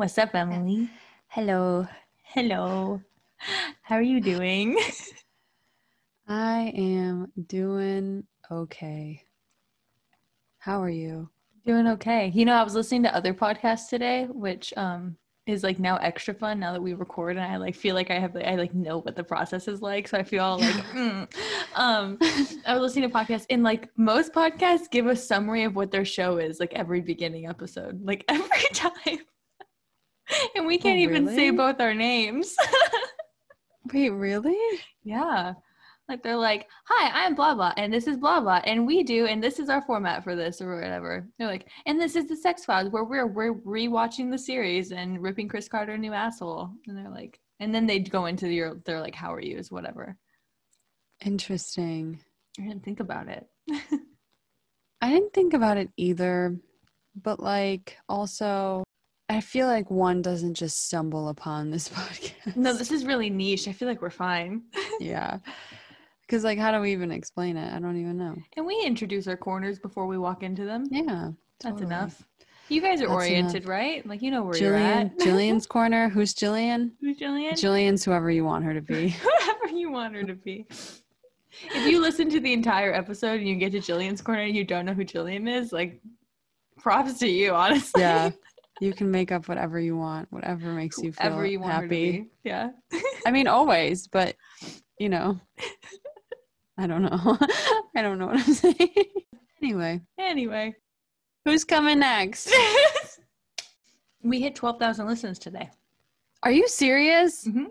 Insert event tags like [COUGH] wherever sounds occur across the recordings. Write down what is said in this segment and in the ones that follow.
What's up, Emilie? Hello. Hello. How are you doing? [LAUGHS] I am doing okay. How are you? doing okay. You know, I was listening to other podcasts today, which um is like now extra fun now that we record and I like feel like I have I like know what the process is like. So I feel all like [LAUGHS] mm. um I was listening to podcasts and like most podcasts give a summary of what their show is like every beginning episode. Like [LAUGHS] every time. [LAUGHS] and we can't Oh, even say both our names. [LAUGHS] Wait, really? Yeah. Like they're like, hi, I'm blah blah, and this is blah blah, and we do, and this is our format for this or whatever. They're like, and this is the sex files where we're we're rewatching the series and ripping Chris Carter a new asshole. And they're like, and then they'd go into your they're like, how are you? Is whatever. Interesting. I didn't think about it. [LAUGHS] I didn't think about it either, but like also, I feel like one doesn't just stumble upon this [LAUGHS] podcast. no, this is really niche. I feel like we're fine. yeah. Because, like, how do we even explain it? I don't even know. And we introduce our corners before we walk into them. Yeah. That's totally. enough. You guys are That's oriented, right? Like you know where you're at. Jillian's [LAUGHS] corner. Who's Jillian? Who's Jillian? Jillian's whoever you want her to be. [LAUGHS] whoever you want her to be. If you listen to the entire episode and you get to Jillian's corner and you don't know who Jillian is, like props to you, honestly. Yeah. You can make up whatever you want, whatever makes you feel Whoever you want happy. Yeah. I mean, [LAUGHS] always, but you know, I don't know. [LAUGHS] I don't know what I'm saying. anyway, Anyway. who's coming next? [LAUGHS] we hit 12,000 listens today. Are you serious? Mhm.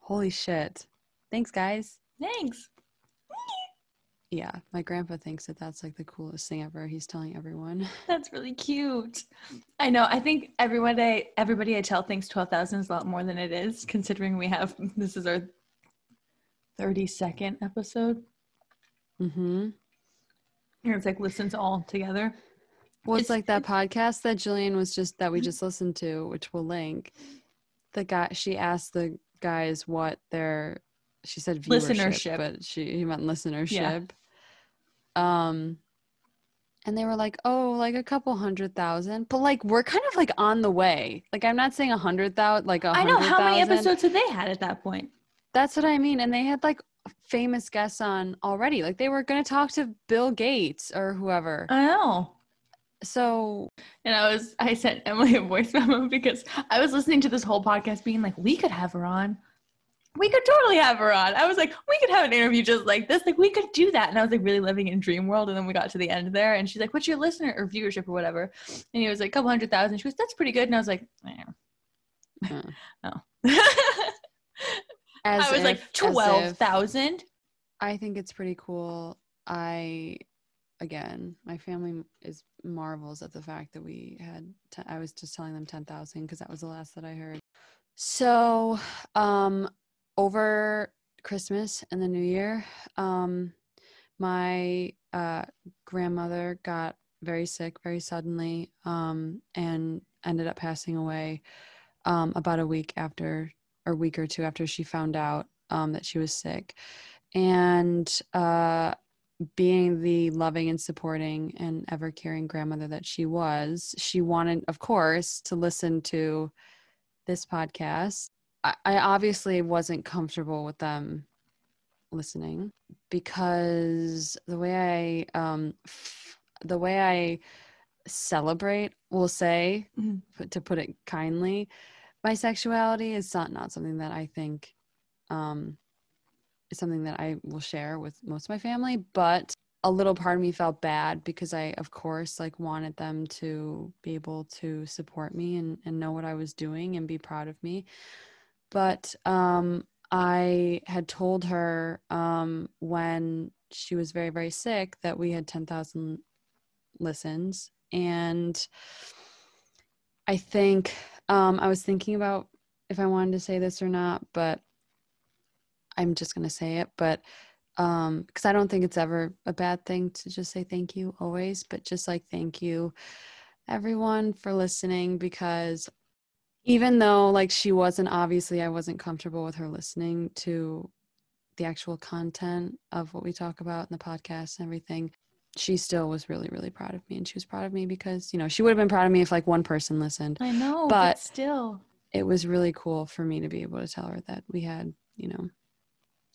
Holy shit. Thanks, guys. Thanks. Yeah, my grandpa thinks that that's like the coolest thing ever. He's telling everyone. [LAUGHS] That's really cute. I know. I think everyone I, everybody I tell thinks 12,000 is a lot more than it is, considering we have [LAUGHS] this is our 32nd episode. Mm-hmm. And it's like listens all together. Well, it's, It's- like that podcast that Jillian was just that we just listened to, which we'll link. The guy she asked the guys what their she said viewership, Listenership. but she he meant listenership. Um and they were like, oh, like a couple hundred thousand. But like we're kind of like on the way. Like I'm not saying a hundred thousand like a I know. How many episodes had they had at that point? That's what I mean. And they had like famous guests on already. Like they were gonna talk to Bill Gates or whoever. I know. So And I was, I sent Emilie a voice memo because I was listening to this whole podcast being like, we could have her on. We could totally have her on. I was like, we could have an interview just like this. Like, we could do that. And I was like, really living in dream world. And then we got to the end there and she's like, what's your listener or viewership or whatever? And he was like, a couple hundred thousand. She goes, that's pretty good. And I was like, eh. [LAUGHS] oh. [LAUGHS] I was like, if- if- 12,000? I think it's pretty cool. I, again, my family is marvels at the fact that we had. Ten, I was just telling them ten thousand because that was the last that I heard. So, um, over Christmas and the New Year, um, my uh, grandmother got very sick very suddenly, um, and ended up passing away um, about a week after, or week or two after she found out um, that she was sick and uh, being the loving and supporting and ever caring grandmother that she was, she wanted, of course, to listen to this podcast. I, I obviously wasn't comfortable with them listening because the way I, um, f- the way I celebrate, we'll say, Mhm. put- to put it kindly, my sexuality is not, not something that I think um, is something that I will share with most of my family, but a little part of me felt bad because I, of course, like wanted them to be able to support me and, and know what I was doing and be proud of me. But um, I had told her um, when she was very, very sick that we had 10,000 listens. And I think um, I was thinking about if I wanted to say this or not, but I'm just going to say it. But um because i don't think it's ever a bad thing to just say thank you always but just like thank you everyone for listening because even though like she wasn't obviously i wasn't comfortable with her listening to the actual content of what we talk about in the podcast and everything she still was really really proud of me and she was proud of me because you know she would have been proud of me if like one person listened I know, but, But- still it was really cool for me to be able to tell her that we had you know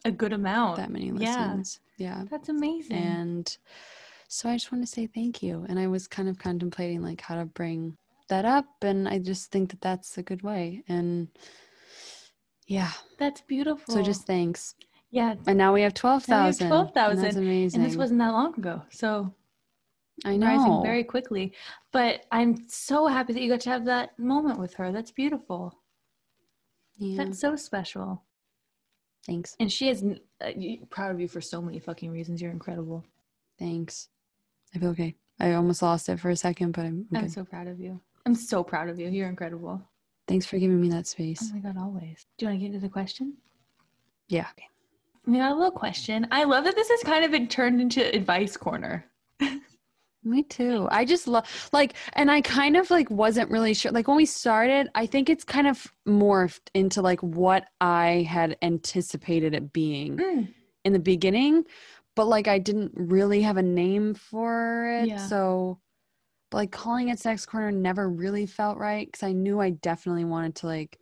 a good amount. that many Oh, yeah. listens yeah That's amazing. and so i just want to say thank you and i was kind of contemplating like how to bring that up and i just think that that's a good way and yeah That's beautiful. so just thanks yeah, and now we have 12,000 and 12,000, that's amazing and this wasn't that long ago. So i know rising very quickly. But I'm so happy that you got to have that moment with her. That's beautiful. yeah That's so special. thanks And she is uh, proud of you for so many fucking reasons. You're incredible. thanks i feel okay i almost lost it for a second but i'm, I'm so proud of you. I'm so proud of you. You're incredible. thanks for giving me that space. Oh my god, always. Do you want to get into the question? yeah Okay. We got a little question. I love that this has kind of been turned into advice corner. [LAUGHS] Me too. I just love like and I kind of like wasn't really sure like when we started, I think it's kind of morphed into like what I had anticipated it being Mm. in the beginning, but like I didn't really have a name for it. Yeah. So but like calling it sex corner never really felt right cuz I knew I definitely wanted to like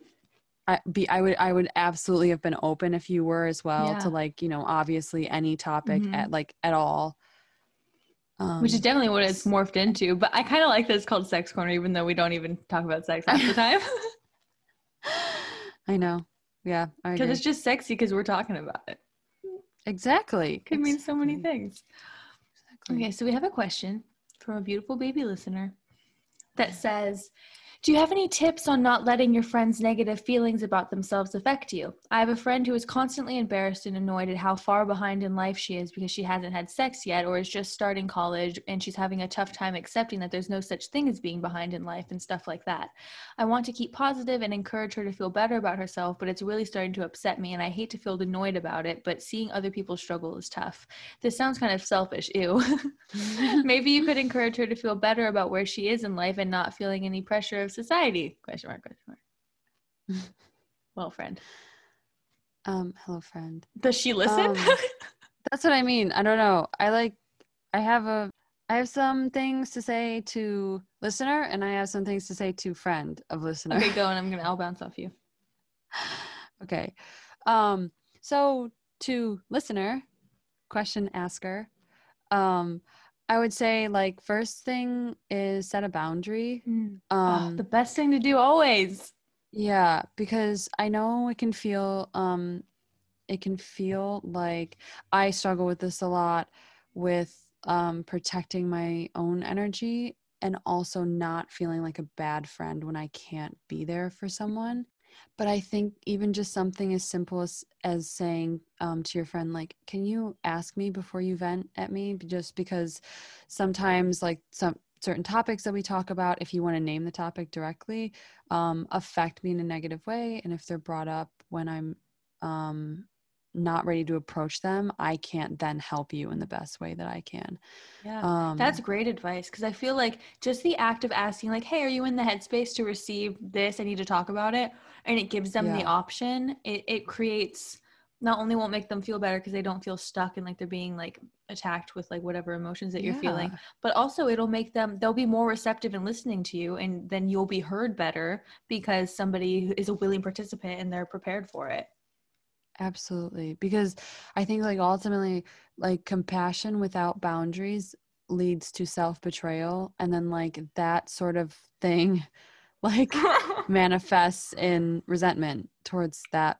I be I would I would absolutely have been open if you were as well Yeah. to like, you know, obviously any topic Mhm. at like at all. Um, Which is definitely what it's morphed into. But I kind of like that it's called sex corner, even though we don't even talk about sex half the time. [LAUGHS] I know. Yeah, Because it's just sexy because we're talking about it. exactly. Could mean so many things. Exactly. Okay, so we have a question from a beautiful baby listener that says, Do you have any tips on not letting your friends' negative feelings about themselves affect you? I have a friend who is constantly embarrassed and annoyed at how far behind in life she is because she hasn't had sex yet or is just starting college and she's having a tough time accepting that there's no such thing as being behind in life and stuff like that. I want to keep positive and encourage her to feel better about herself, but it's really starting to upset me and I hate to feel annoyed about it, but seeing other people struggle is tough. This sounds kind of selfish, ew. [LAUGHS] [LAUGHS] Maybe you could encourage her to feel better about where she is in life and not feeling any pressure of society. Question mark, question mark. [LAUGHS] well, friend. Um, hello friend. Does she listen? Um, [LAUGHS] That's what I mean. I don't know. I like I have a I have some things to say to listener and I have some things to say to friend of listener. okay, go [LAUGHS] and I'm gonna I'll bounce off you. okay. Um so to listener, question asker, um I would say like first thing is set a boundary. Oh, Um the best thing to do always. Yeah, because I know it can feel um it can feel like I struggle with this a lot with um protecting my own energy and also not feeling like a bad friend when I can't be there for someone. But I think even just something as simple as as saying um to your friend like, "Can you ask me before you vent at me?" just because sometimes like some certain topics that we talk about if you want to name the topic directly um, affect me in a negative way and if they're brought up when i'm um, not ready to approach them i can't then help you in the best way that i can Yeah. um, That's great advice because I feel like just the act of asking, like, hey, are you in the headspace to receive this? I need to talk about it. And it gives them the option. It, it creates, not only won't make them feel better because they don't feel stuck and like they're being like attacked with like whatever emotions that you're feeling, but also it'll make them, they'll be more receptive in listening to you. And then you'll be heard better because somebody is a willing participant and they're prepared for it. Absolutely because i think like ultimately like compassion without boundaries leads to self-betrayal and then like that sort of thing [LAUGHS] like [LAUGHS] manifests in resentment towards that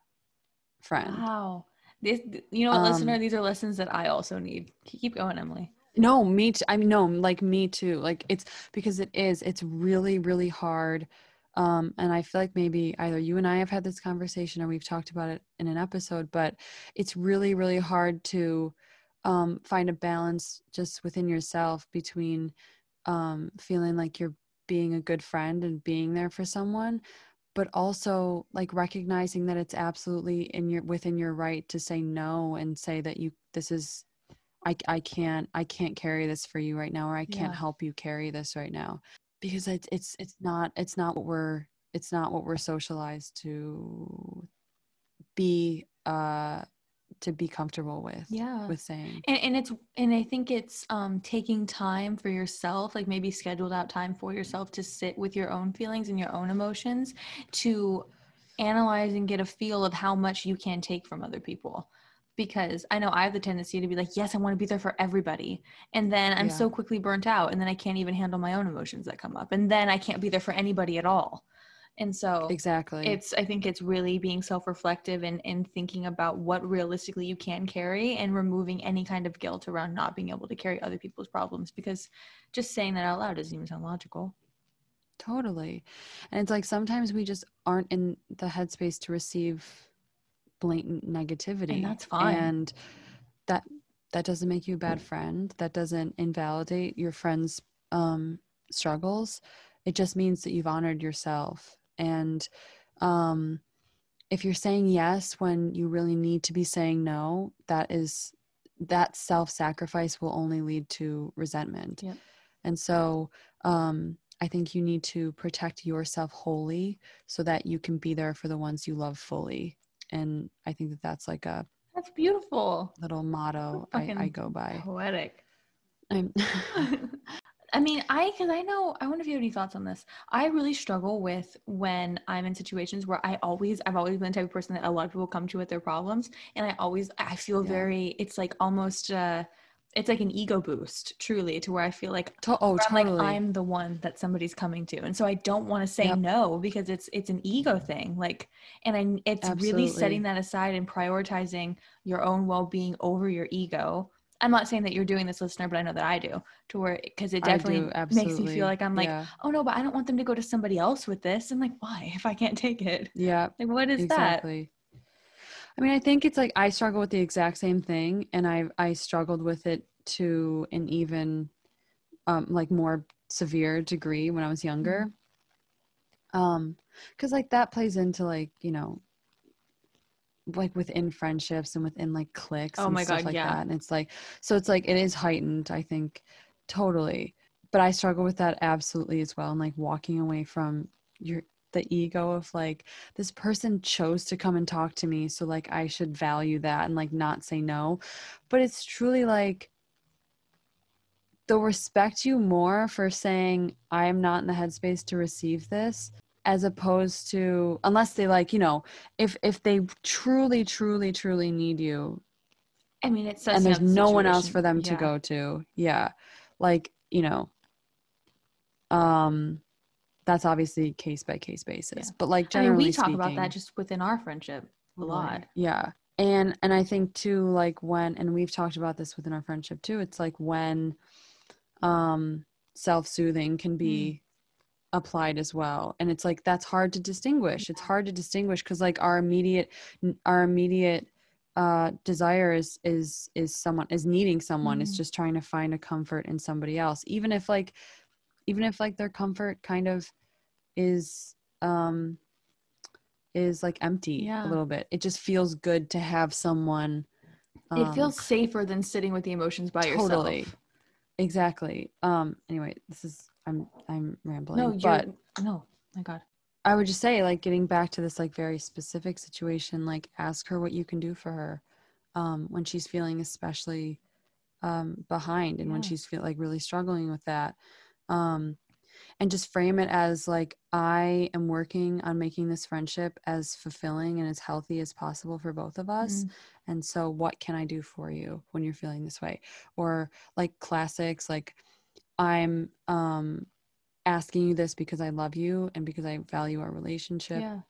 friend wow. This, you know what, listener, Um, these are lessons that I also need. Keep going, Emilie. No, me too. I mean, no, like me too. Like it's because it is. It's really, really hard. Um, and I feel like maybe either you and I have had this conversation or we've talked about it in an episode, but it's really, really hard to um, find a balance just within yourself between um, feeling like you're being a good friend and being there for someone, but also like recognizing that it's absolutely in your within your right to say no and say that you this is I, I can't I can't carry this for you right now or I can't Yeah. help you carry this right now because it's it's it's not it's not what we're it's not what we're socialized to be uh to be comfortable with Yeah. with saying and, and it's and i think it's um taking time for yourself like maybe scheduled out time for yourself to sit with your own feelings and your own emotions to analyze and get a feel of how much you can take from other people because i know i have the tendency to be like yes i want to be there for everybody and then i'm Yeah. so quickly burnt out and then i can't even handle my own emotions that come up and then i can't be there for anybody at all and so exactly it's i think it's really being self-reflective and, and thinking about what realistically you can carry and removing any kind of guilt around not being able to carry other people's problems because just saying that out loud doesn't even sound logical Totally. And it's like sometimes we just aren't in the headspace to receive blatant negativity. that's fine. And that that doesn't make you a bad friend. That doesn't invalidate your friend's um struggles. It just means that you've honored yourself. And um if you're saying yes when you really need to be saying no, that is that self-sacrifice will only lead to resentment. Yep. And so um I think you need to protect yourself wholly so that you can be there for the ones you love fully. And I think that that's like a that's beautiful little motto I, I go by. poetic I'm, [LAUGHS] [LAUGHS] I mean, I because I know I wonder if you have any thoughts on this. I really struggle with when I'm in situations where I always I've always been the type of person that a lot of people come to with their problems, and I always I feel Yeah. very it's like almost uh it's like an ego boost truly to where I feel like to- oh, I'm totally. like I'm the one that somebody's coming to, and so I don't want to say Yep. no because it's it's an ego thing. Like, and I it's really setting that aside and prioritizing your own well being over your ego. I'm not saying that you're doing this, listener, but I know that I do. To where because it definitely do, makes absolutely. me feel like I'm like, yeah. oh no, but I don't want them to go to somebody else with this. I'm like, why? [LAUGHS] If I can't take it, yeah, like what is that? I mean, I think it's like I struggle with the exact same thing, and I I struggled with it to an even um like more severe degree when I was younger. Um, because like that plays into like you know, like within friendships and within like cliques Oh and my stuff God, like yeah. that, and it's like so it's like it is heightened. I think totally, but I struggle with that absolutely as well, and like walking away from your the ego of like this person chose to come and talk to me so like i should value that and like not say no. But it's truly like they'll respect you more for saying i am not in the headspace to receive this as opposed to unless they like you know if if they truly truly truly need you I mean, it's and there's no one else for them to go to yeah like you know um that's obviously case by case basis Yeah. but like generally, I mean, we talk about that just within our friendship a lot. Right. Yeah. And and I think too like when and we've talked about this within our friendship too, it's like when um self-soothing can be applied as well. And it's like that's hard to distinguish. It's hard to distinguish cuz like our immediate our immediate uh desire is is is someone is needing someone is Mhm. just trying to find a comfort in somebody else even if like even if like their comfort kind of is um is like empty Yeah. a little bit. It just feels good to have someone. it um, feels safer than sitting with the emotions by totally yourself. exactly. Um. Anyway, this is I'm I'm rambling. No, but no, my God. I would just say like getting back to this like very specific situation. Like ask her what you can do for her, um, when she's feeling especially um behind and when she's feel like really struggling with that. Um, and just frame it as like I am working on making this friendship as fulfilling and as healthy as possible for both of us. Mm. And so, what can I do for you when you're feeling this way? Or like classics, like I'm um, asking you this because I love you and because I value our relationship. Yeah.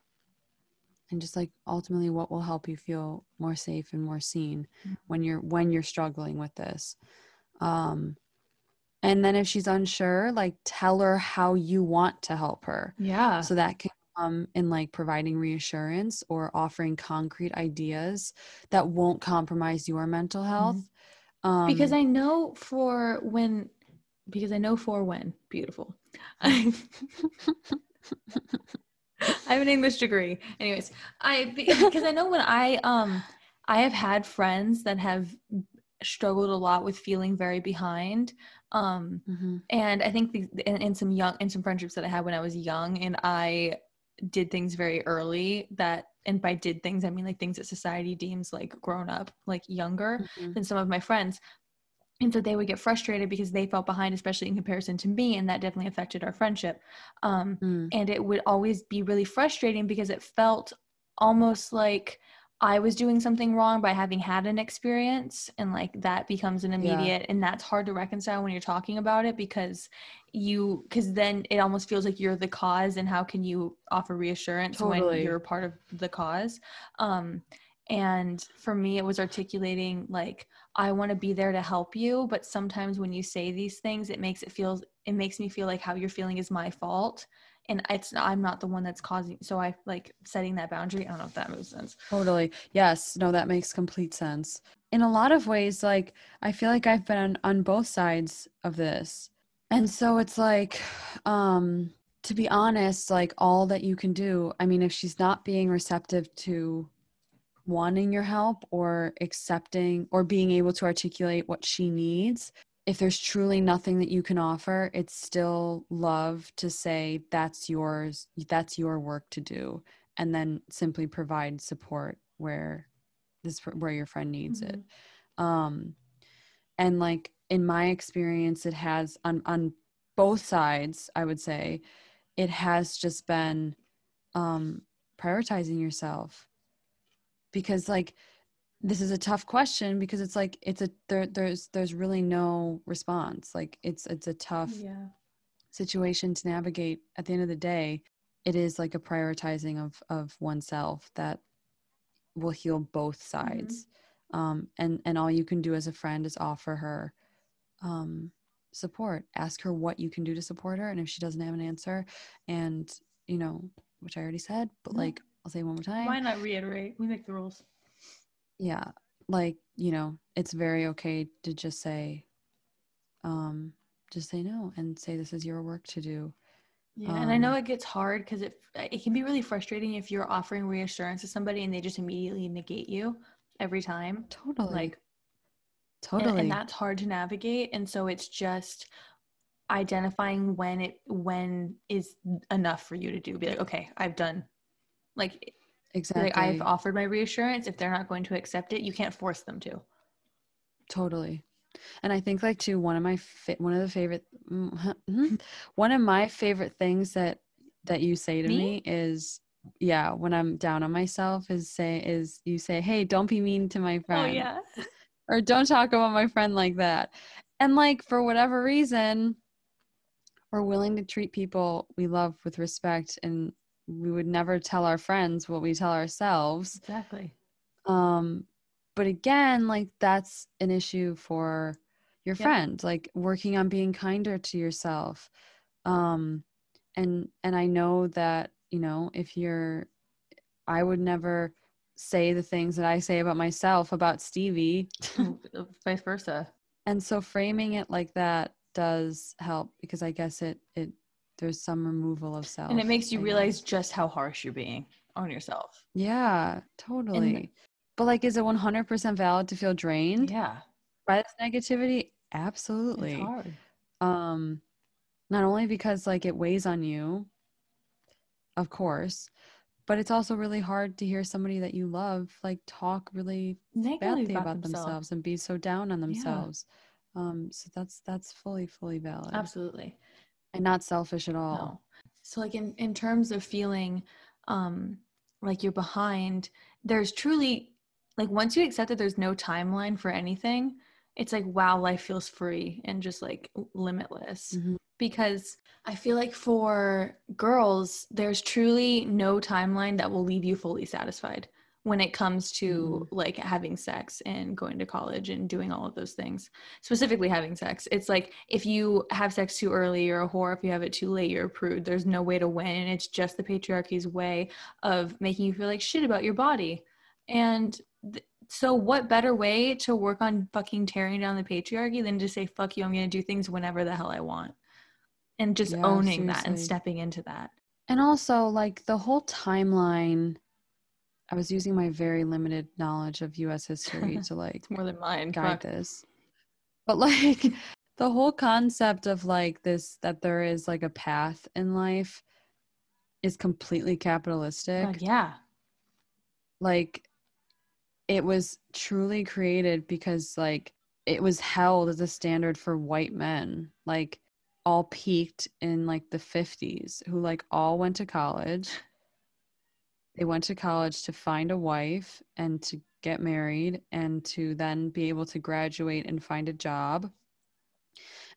And just like ultimately, what will help you feel more safe and more seen Mhm. when you're when you're struggling with this. Um, and then if she's unsure, like tell her how you want to help her Yeah. so that can come in like providing reassurance or offering concrete ideas that won't compromise your mental health um because I know for when, because I know for when, beautiful. [LAUGHS] I have an English degree. Anyways, I because I know when I um I have had friends that have struggled a lot with feeling very behind. Um mhm, and I think the, in, in some young in some friendships that I had when I was young and I did things very early that and by did things i mean like things that society deems like grown up like younger Mhm. than some of my friends and so they would get frustrated because they felt behind especially in comparison to me and that definitely affected our friendship um, Mm. and it would always be really frustrating because it felt almost like I was doing something wrong by having had an experience and like that becomes an immediate and that's hard to reconcile when you're talking about it because you because then it almost feels like you're the cause and how can you offer reassurance when you're part of the cause? Um and for me it was articulating like I want to be there to help you but sometimes when you say these things it makes it feels it makes me feel like how you're feeling is my fault and it's I'm not the one that's causing so I like setting that boundary I don't know if that makes sense Totally. Yes. No, that makes complete sense. In a lot of ways, like I feel like I've been on, on both sides of this. And so it's like, um, to be honest, like all that you can do, I mean, if she's not being receptive to wanting your help or accepting or being able to articulate what she needs, if there's truly nothing that you can offer, it's still love to say that's yours, that's your work to do and then simply provide support where this where your friend needs it. Um and like in my experience it has on on both sides i would say it has just been um prioritizing yourself. Because like this is a tough question because it's like it's a there there's there's really no response. Like it's it's a tough yeah. situation to navigate. At the end of the day it is like a prioritizing of of oneself that will heal both sides. Um and and all you can do as a friend is offer her um support. Ask her what you can do to support her and if she doesn't have an answer and you know which i already said but Mhm. like i'll say one more time. Why not reiterate? We make the rules yeah like you know it's very okay to just say um just say no and say this is your work to do Yeah, and I know Um, it gets hard because it it can be really frustrating if you're offering reassurance to somebody and they just immediately negate you every time. totally Like, and- totally and, that's hard to navigate. And so it's just identifying when it when is enough for you to do. Be like, okay, I've done. Like, exactly like I've offered my reassurance. If they're not going to accept it, you can't force them to. totally and i think like too one of my fa- one of the favorite mm, [LAUGHS] one of my favorite things that that you say to Me? me is yeah when i'm down on myself is say is you say hey don't be mean to my friend Oh yeah. [LAUGHS] or don't talk about my friend like that and like for whatever reason we're willing to treat people we love with respect and we would never tell our friends what we tell ourselves Exactly. um but again like that's an issue for your Yep. friend like working on being kinder to yourself um and and i know that you know if you're i would never say the things that i say about myself about stevie [LAUGHS] Vice versa. and so framing it like that does help because i guess it it there's some removal of self And it makes you realize just how harsh you're being on yourself. yeah totally but like is it 100% valid to feel drained Yeah. by this negativity absolutely It's hard. um not only because like it weighs on you of course but it's also really hard to hear somebody that you love like talk really Negatively badly about, themselves. and be so down on themselves. Yeah. themselves um so that's that's fully fully valid Absolutely. And not selfish at all No. So like in, in terms of feeling um like you're behind, there's truly like once you accept that there's no timeline for anything, it's like wow, life feels free and just like limitless. Mhm. Because I feel like for girls, there's truly no timeline that will leave you fully satisfied when it comes to mm-hmm. like having sex and going to college and doing all of those things specifically having sex. It's like if you have sex too early, you're a whore. If you have it too late, you're a prude. There's no way to win. And it's just the patriarchy's way of making you feel like shit about your body. And th- so, what better way to work on fucking tearing down the patriarchy than to say, fuck you, I'm going to do things whenever the hell I want? And just Yeah, owning that and stepping into that. and also like the whole timeline i was using my very limited knowledge of us history [LAUGHS] to like It's more than mine. guide this but like [LAUGHS] the whole concept of like this that there is like a path in life is completely capitalistic God, yeah. like it was truly created because like it was held as a standard for white men like all peaked in like the 50s who like all went to college they went to college to find a wife and to get married and to then be able to graduate and find a job.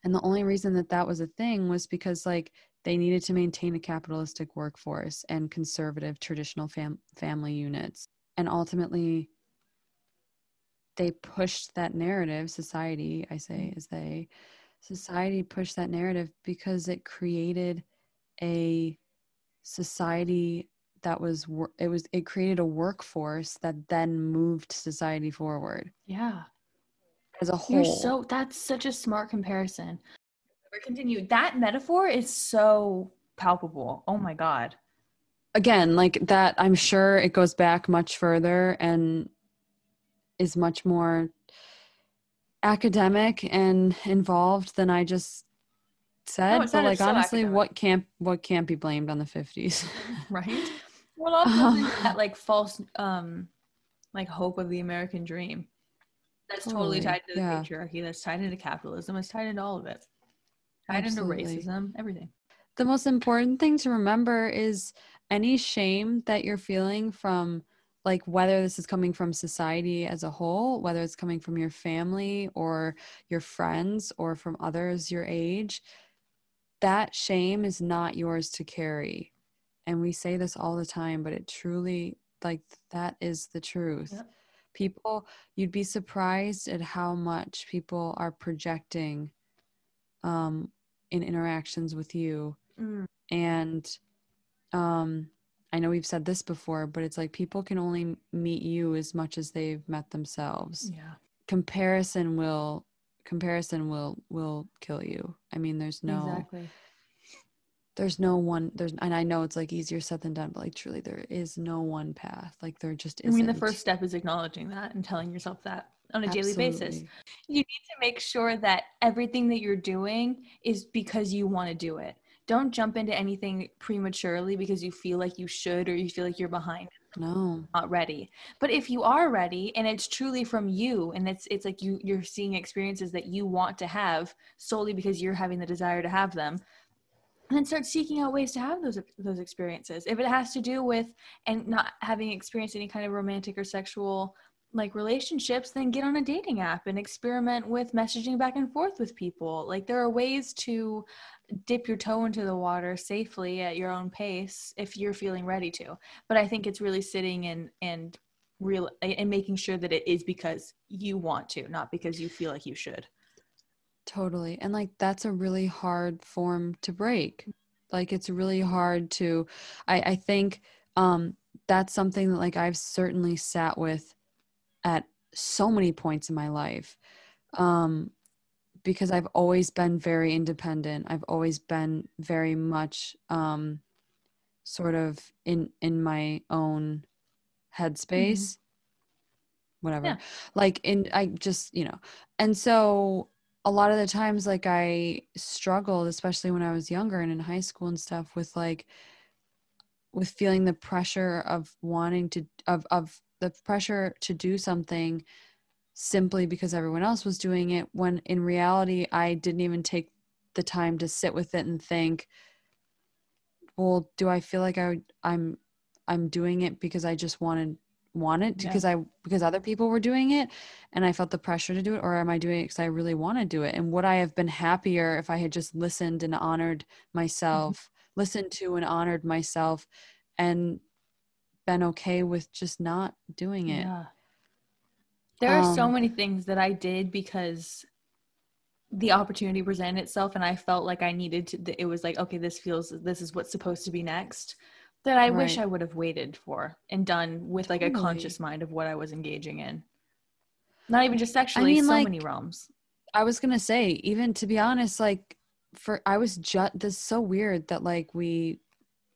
And the only reason that that was a thing was because like they needed to maintain a capitalistic workforce and conservative traditional fam- family units. And ultimately they pushed that narrative society i say is they society pushed that narrative because it created a society that was it was it created a workforce that then moved society forward. Yeah. As a whole. you're so that's such a smart comparison. Continue that metaphor is so palpable. Oh my god. Again like that i'm sure it goes back much further and is much more academic and involved than i just said no, but like honestly academic. what can't what can't be blamed on the 50s [LAUGHS] right well also that like false um like hope of the american dream. That's totally, totally. tied to the yeah. patriarchy. That's tied into capitalism. It's tied into all of it. Tied Absolutely. into racism everything. The most important thing to remember is any shame that you're feeling from like whether this is coming from society as a whole whether it's coming from your family or your friends or from others your age that shame is not yours to carry and we say this all the time but it truly like that is the truth. Yep. people you'd be surprised at how much people are projecting um in interactions with you. Mm. and um i know we've said this before but it's like people can only meet you as much as they've met themselves. Yeah. Comparison will comparison will will kill you. I mean there's no exactly there's no one there's and i know it's like easier said than done but like truly there is no one path. Like there just isn't. i mean the first step is acknowledging that and telling yourself that on a Absolutely. daily basis. You need to make sure that everything that you're doing is because you want to do it. Don't jump into anything prematurely because you feel like you should or you feel like you're behind no. not ready. But if you are ready and it's truly from you and it's it's like you you're seeing experiences that you want to have solely because you're having the desire to have them and then start seeking out ways to have those those experiences. If it has to do with and not having experienced any kind of romantic or sexual like relationships then get on a dating app and experiment with messaging back and forth with people. Like there are ways to dip your toe into the water safely at your own pace if you're feeling ready to. But i think it's really sitting and and real and making sure that it is because you want to not because you feel like you should Totally. And like that's a really hard form to break. Like it's really hard to I I think um that's something that like I've certainly sat with at so many points in my life. Um because I've always been very independent. I've always been very much um sort of in in my own headspace. Mm-hmm. Whatever. Yeah. Like in I just, you know. And so a lot of the times like i struggled especially when i was younger and in high school and stuff with like with feeling the pressure of wanting to of of the pressure to do something simply because everyone else was doing it when in reality i didn't even take the time to sit with it and think well do i feel like i i'm i'm doing it because i just wanted want it yeah. because I because other people were doing it and I felt the pressure to do it or am I doing it because I really want to do it and would I have been happier if I had just listened and honored mm-hmm. myself mm-hmm. listened to and honored myself and been okay with just not doing it yeah there are um, so many things that I did because the opportunity presented itself and I felt like I needed to it was like okay this feels this is what's supposed to be next that I right. wish I would have waited for and done with like totally. a conscious mind of what I was engaging in. Not even just sexually, I mean, so like, many realms. I was gonna say, even to be honest, like for I was just this is so weird that like we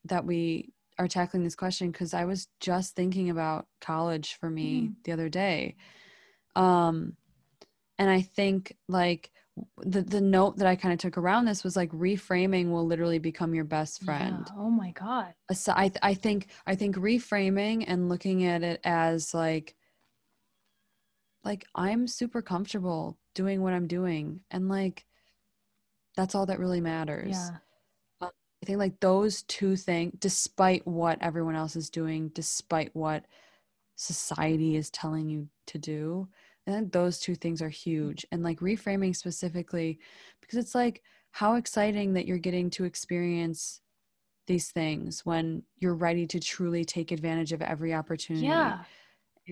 that we are tackling this question because I was just thinking about college for me mm. the other day. Um and I think like the the note that I kind of took around this was like reframing will literally become your best friend. Yeah. Oh my god. Asi- I I think I think reframing and looking at it as like like I'm super comfortable doing what I'm doing and like that's all that really matters. Yeah. Um, I think like those two things, despite what everyone else is doing, despite what society is telling you to do, Think those two things are mm. huge. And like reframing specifically, because it's like how exciting that you're getting to experience these things when you're ready to truly take advantage of every opportunity. Yeah.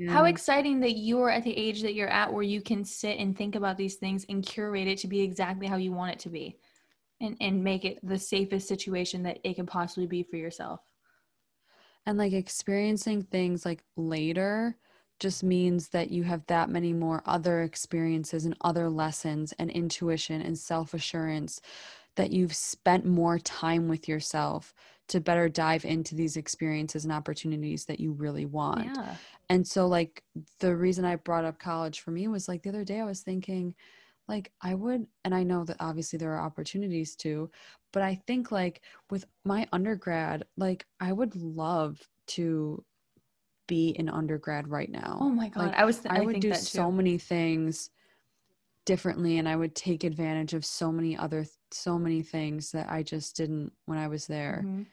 How exciting that you're at the age that you're at where you can sit and think about these things and curate it to be exactly how you want it to be and, and make it the safest situation that it can possibly be for yourself. and like experiencing things like later just means that you have that many more other experiences and other lessons and intuition and self-assurance that you've spent more time with yourself to better dive into these experiences and opportunities that you really want. Yeah. And so like the reason I brought up college for me was like the other day I was thinking like I would and I know that obviously there are opportunities too, but I think like with my undergrad, like I would love to be in undergrad right now. Oh my God. Like, I was, th- I, I, would think do that so many things differently and I would take advantage of so many other so many things that I just didn't when I was there. Mhm.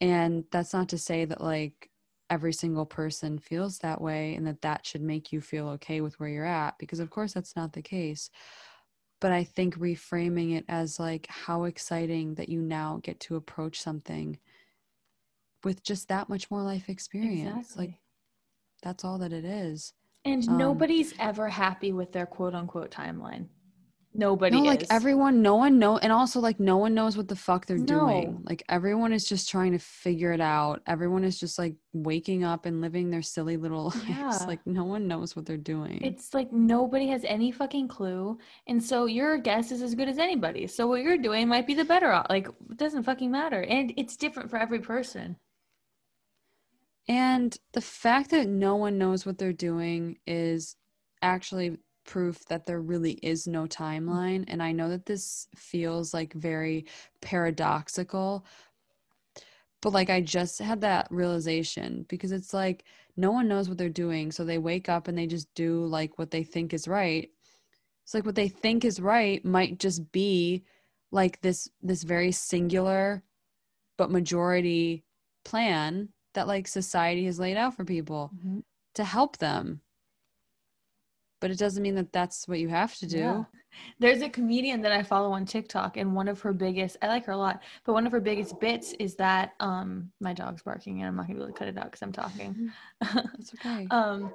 And that's not to say that like every single person feels that way and that that should make you feel okay with where you're at because of course that's not the case. But I think reframing it as like how exciting that you now get to approach something with just that much more life experience. Exactly. Like that's all that it is. and um, nobody's ever happy with their quote unquote timeline. Nobody no, is. like everyone, no one know, and also like no one knows what the fuck they're doing. No. Like everyone is just trying to figure it out. Everyone is just like waking up and living their silly little [LAUGHS] lives. Yeah. Like no one knows what they're doing. It's like nobody has any fucking clue. And so your guess is as good as anybody's. So what you're doing might be the better op- like it doesn't fucking matter. And it's different for every person. And the fact that no one knows what they're doing is actually proof that there really is no timeline. And I know that this feels like very paradoxical, but like I just had that realization because it's like no one knows what they're doing. So they wake up and they just do like what they think is right. It's like what they think is right might just be like this this very singular but majority plan that like society has laid out for people to help them. But it doesn't mean that that's what you have to do. Yeah. There's a comedian that I follow on TikTok, and one of her biggest, I like her a lot, but one of her biggest bits is that um my dog's barking, and I'm not gonna be able to cut it out because I'm talking. [LAUGHS] That's okay. [LAUGHS] um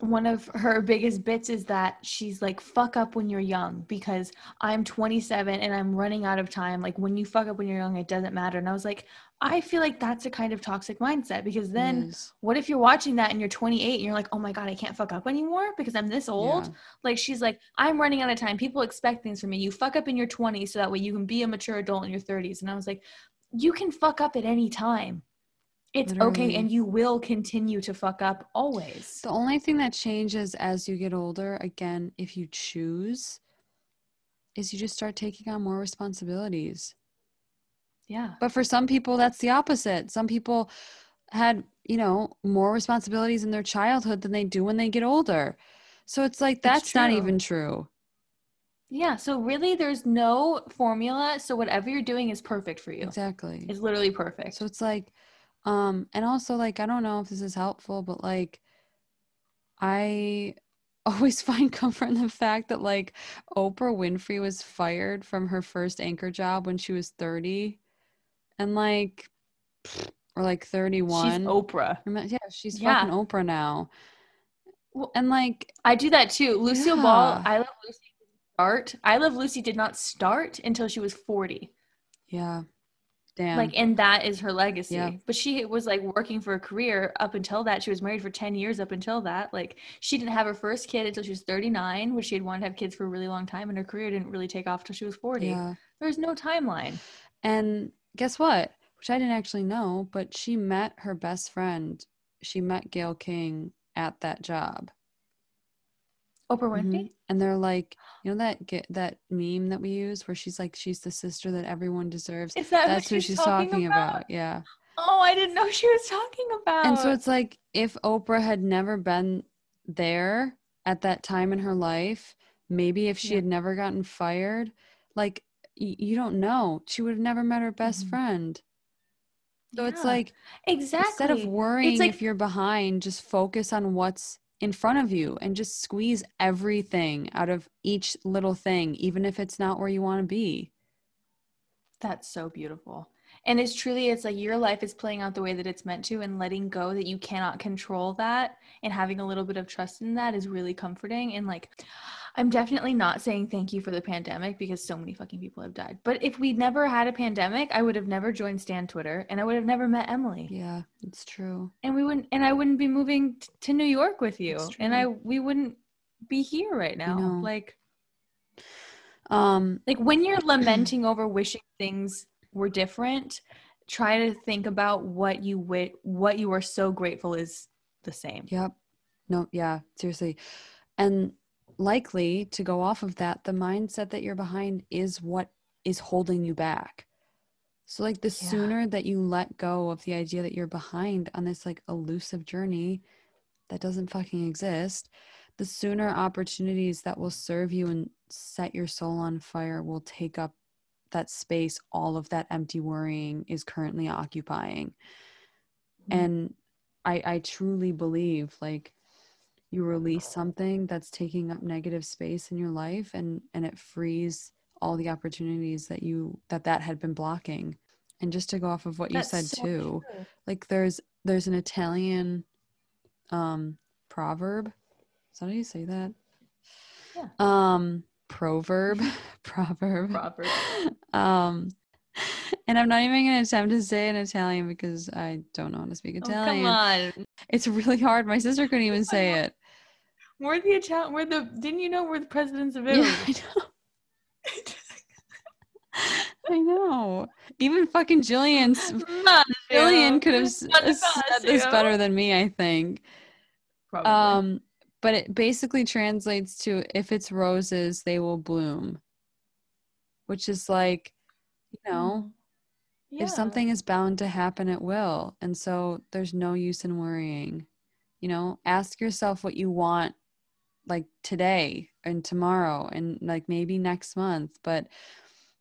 one of her biggest bits is that she's like fuck up when you're young because i'm 27 and i'm running out of time like when you fuck up when you're young it doesn't matter and i was like i feel like that's a kind of toxic mindset because then Yes. what if you're watching that and you're 28 and you're like oh my god i can't fuck up anymore because i'm this old? Yeah. like she's like i'm running out of time. People expect things from me. You fuck up in your 20s so that way you can be a mature adult in your 30s and i was like you can fuck up at any time. It's okay and you will continue to fuck up always. The only thing that changes as you get older, again, if you choose, is you just start taking on more responsibilities. Yeah But for some people, that's the opposite. Some people had, you know, more responsibilities in their childhood than they do when they get older. So it's like, that's not even true. yeah so really there's no formula so whatever you're doing is perfect for you Exactly. it's literally perfect So it's like, um, and also like I don't know if this is helpful, but like I [LAUGHS] always find comfort in the fact that like Oprah Winfrey was fired from her first anchor job when she was 30 and like or like 31. she's oprah Yeah, she's Yeah. fucking Oprah now. Well, And like i do that too lucille ball i love lucy start i love lucy did not start until she was 40 yeah. Damn. like and that is her legacy Yeah. but she was like working for a career up until that she was married for 10 years up until that like she didn't have her first kid until she was 39 which she had wanted to have kids for a really long time and her career didn't really take off till she was 40 yeah. there's no timeline And guess what? Which I didn't actually know, but she met her best friend. She met Gayle King at that job. Oprah. Winfrey. Mm-hmm. And they're like, you know that get that meme that we use where she's like, she's the sister that everyone deserves. That That's what she's talking about. Yeah. Oh, I didn't know she was talking about. And so it's like if Oprah had never been there at that time in her life, maybe if she Yeah. had never gotten fired, like you don't know, she would have never met her best Mhm. friend. So it's like exactly instead of worrying like- if you're behind, just focus on what's in front of you and just squeeze everything out of each little thing, even if it's not where you want to be. That's so beautiful. And it's truly, it's like your life is playing out the way that it's meant to, and letting go that you cannot control that and having a little bit of trust in that is really comforting. And like, I'm definitely not saying thank you for the pandemic because so many fucking people have died. But if we never had a pandemic, I would have never joined Stan Twitter and I would have never met Emilie. Yeah, it's true. And we wouldn't, and I wouldn't be moving t- to New York with you. And. I, we wouldn't be here right now. know. Like, Um, like when you're lamenting over wishing things were different try to think about what you wi- what you are so grateful is the same Yep. No, yeah, seriously. And likely to go off of that, the mindset that you're behind is what is holding you back. So, like, the Yeah. sooner that you let go of the idea that you're behind on this like elusive journey that doesn't fucking exist, the sooner opportunities that will serve you and set your soul on fire will take up that space all of that empty worrying is currently occupying mm-hmm. and I, I truly believe like you release something that's taking up negative space in your life and and it frees all the opportunities that you that that had been blocking. And just to go off of what you said so too true. like there's there's an italian um proverb. Is that how you say that? Yeah. um proverb [LAUGHS] [LAUGHS] proverb. Proverb. [LAUGHS] um and i'm not even going to attempt to say it in italian because i don't know how to speak Oh, italian. come on. It's really hard. My sister couldn't even say it we're the Italian we're the didn't you know we're the presidents of [LAUGHS] yeah, i know. I know. Even fucking gillian's [LAUGHS] gillian. Could have said this better than me i think. Probably. um but it basically translates to if it's roses they will bloom. Which is like you know Yeah. if something is bound to happen it will. And so there's no use in worrying. You know ask yourself what you want like today and tomorrow and like maybe next month but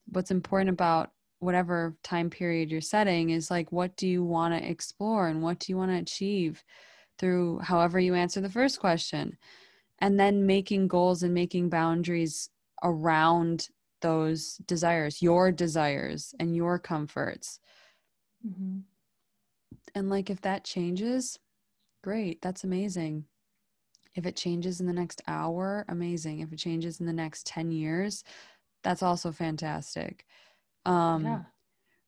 what's important about whatever time period you're setting is like what do you want to explore and what do you want to achieve through however you answer the first question? And then making goals and making boundaries around those desires your desires and your comforts. Mhm. and like if that changes great that's amazing if it changes in the next hour amazing. If it changes in the next 10 years that's also fantastic. Um yeah.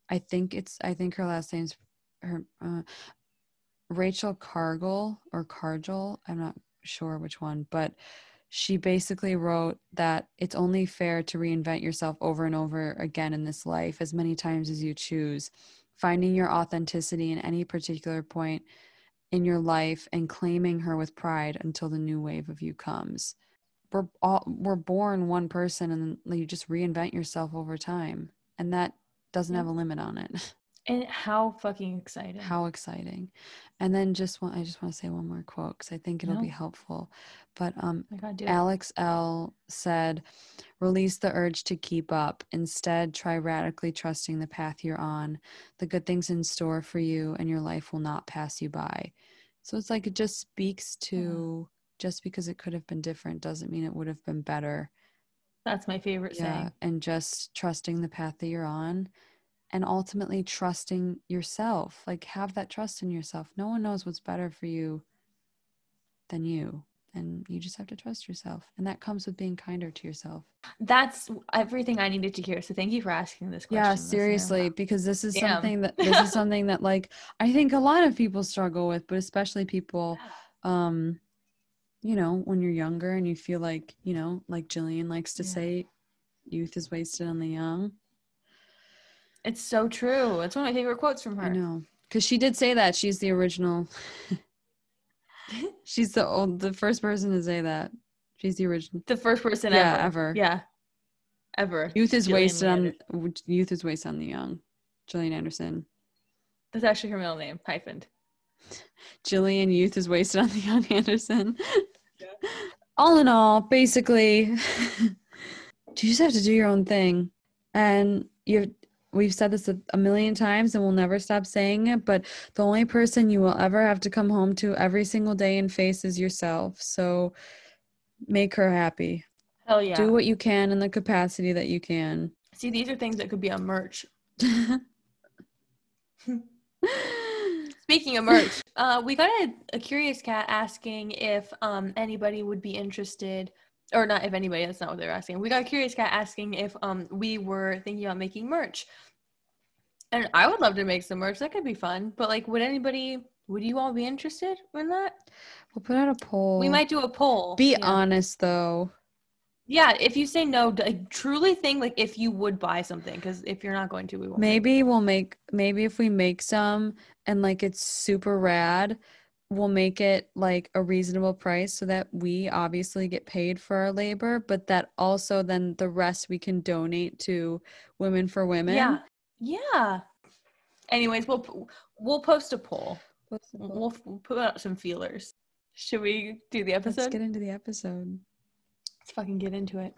I think it's i think her last name's her uh, rachel cargill or cargill i'm not sure which one but she basically wrote that it's only fair to reinvent yourself over and over again in this life as many times as you choose. Finding your authenticity in any particular point in your life and claiming her with pride until the new wave of you comes. We're all we're born one person and you just reinvent yourself over time and that doesn't have a limit on it [LAUGHS] and how fucking exciting. How exciting. And then just one i just want to say one more quote because i think it'll be helpful. But um my god do it. alex elle said release the urge to keep up. Instead try radically trusting the path you're on. The good things in store for you and your life will not pass you by. So it's like it just speaks to just because it could have been different doesn't mean it would have been better. That's my favorite saying. and just trusting the path that you're on and ultimately trusting yourself like have that trust in yourself no one knows what's better for you than you and you just have to trust yourself and that comes with being kinder to yourself that's everything i needed to hear so thank you for asking this question yeah listener. seriously because this is Damn. something that this is [LAUGHS] something that like i think a lot of people struggle with but especially people um you know when you're younger and you feel like you know like gillian likes to Yeah. say youth is wasted on the young it's so true it's one of my favorite quotes from her I know. Because she did say that. She's the original. [LAUGHS] She's the old, the first person to say that. She's the original. The first person Yeah, ever. ever. Yeah. Ever. Youth is Gillian wasted on youth is wasted on the young. Gillian Anderson. That's actually her middle name, hyphened. [LAUGHS] Gillian Youth is wasted on the young Anderson. [LAUGHS] All in all, basically, you just have to do your own thing, and you. We've said this a, a million times, and we'll never stop saying it. But the only person you will ever have to come home to every single day and face is yourself. So, make her happy. Hell yeah. Do what you can in the capacity that you can. See, these are things that could be on merch. [LAUGHS] Speaking of merch, uh, we got a, a curious cat asking if um, anybody would be interested, or not if anybody. That's not what they're asking. We got a curious cat asking if um, we were thinking about making merch, and I would love to make some merch. That could be fun. But like, would anybody? Would you all be interested in that? we'll put out a poll. We might do a poll. be yeah. honest though. Yeah, if you say no, like, truly think like if you would buy something, because if you're not going to, we won't. Maybe we'll make maybe if we make some and like it's super rad, we'll make it like a reasonable price so that we obviously get paid for our labor, but that also then the rest we can donate to Women for Women. Yeah. Yeah. Anyways, we'll we'll post a poll. We'll, we'll put out some feelers. Should we do the episode? Let's get into the episode. Let's fucking get into it.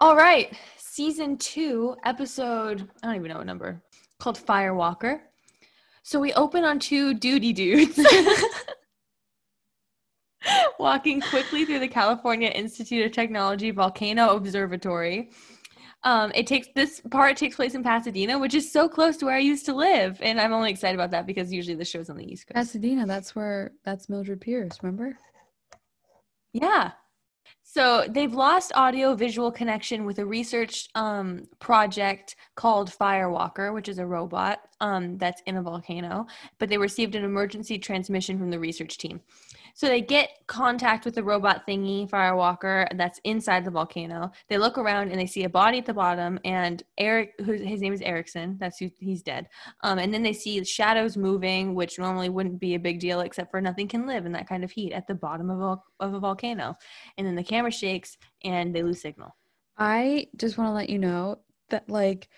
All right, season two, episode. I don't even know what number. Called Firewalker. So we open on two duty dudes. [LAUGHS] [LAUGHS] Walking quickly through the California Institute of Technology Volcano Observatory. Um, it takes this part takes place in Pasadena, which is so close to where I used to live, and I'm only excited about that because usually the show's on the East Coast. Pasadena, that's where that's Mildred Pierce, remember? Yeah. So they've lost audio visual connection with a research um, project called Firewalker, which is a robot um, that's in a volcano, but they received an emergency transmission from the research team. So they get contact with the robot thingy, Firewalker, that's inside the volcano. They look around and they see a body at the bottom, and Eric, who's, his name is Erickson, that's who he's dead. Um, and then they see shadows moving, which normally wouldn't be a big deal, except for nothing can live in that kind of heat at the bottom of a, of a volcano. And then the camera shakes and they lose signal. I just want to let you know that like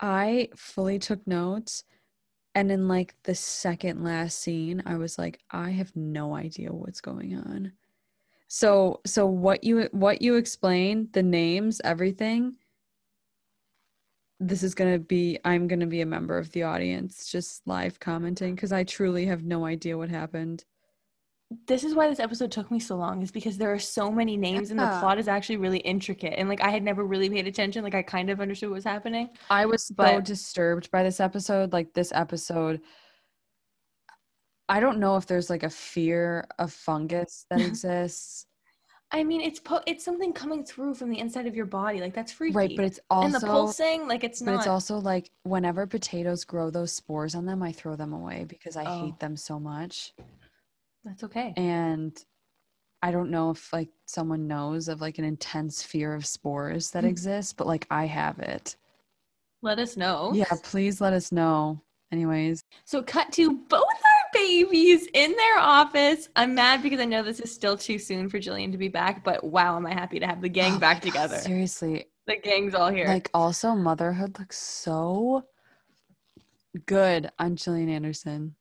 I fully took notes and in like the second last scene I was like I have no idea what's going on. So so what you what you explained, the names, everything this is going to be I'm going to be a member of the audience just live commenting cuz I truly have no idea what happened. This is why this episode took me so long, is because there are so many names and the plot is actually really intricate. And like I had never really paid attention. Like I kind of understood what was happening. I was so disturbed by this episode. Like this episode, I don't know if there's like a fear of fungus that [LAUGHS] exists, I mean, it's po- it's something coming through from the inside of your body. Like that's freaky. right? But it's and the also, pulsing, like it's not. but it's also like whenever potatoes grow those spores on them, I throw them away because I Oh. hate them so much. That's okay. And I don't know if like someone knows of like an intense fear of spores that Mm. exists, but like I have it. Let us know. Yeah, please let us know. Anyways, So cut to both our babies in their office. I'm mad because I know this is still too soon for Gillian to be back, but wow, am I happy to have the gang Oh back God, together. Seriously, The gang's all here. Like also motherhood looks so good on Gillian Anderson.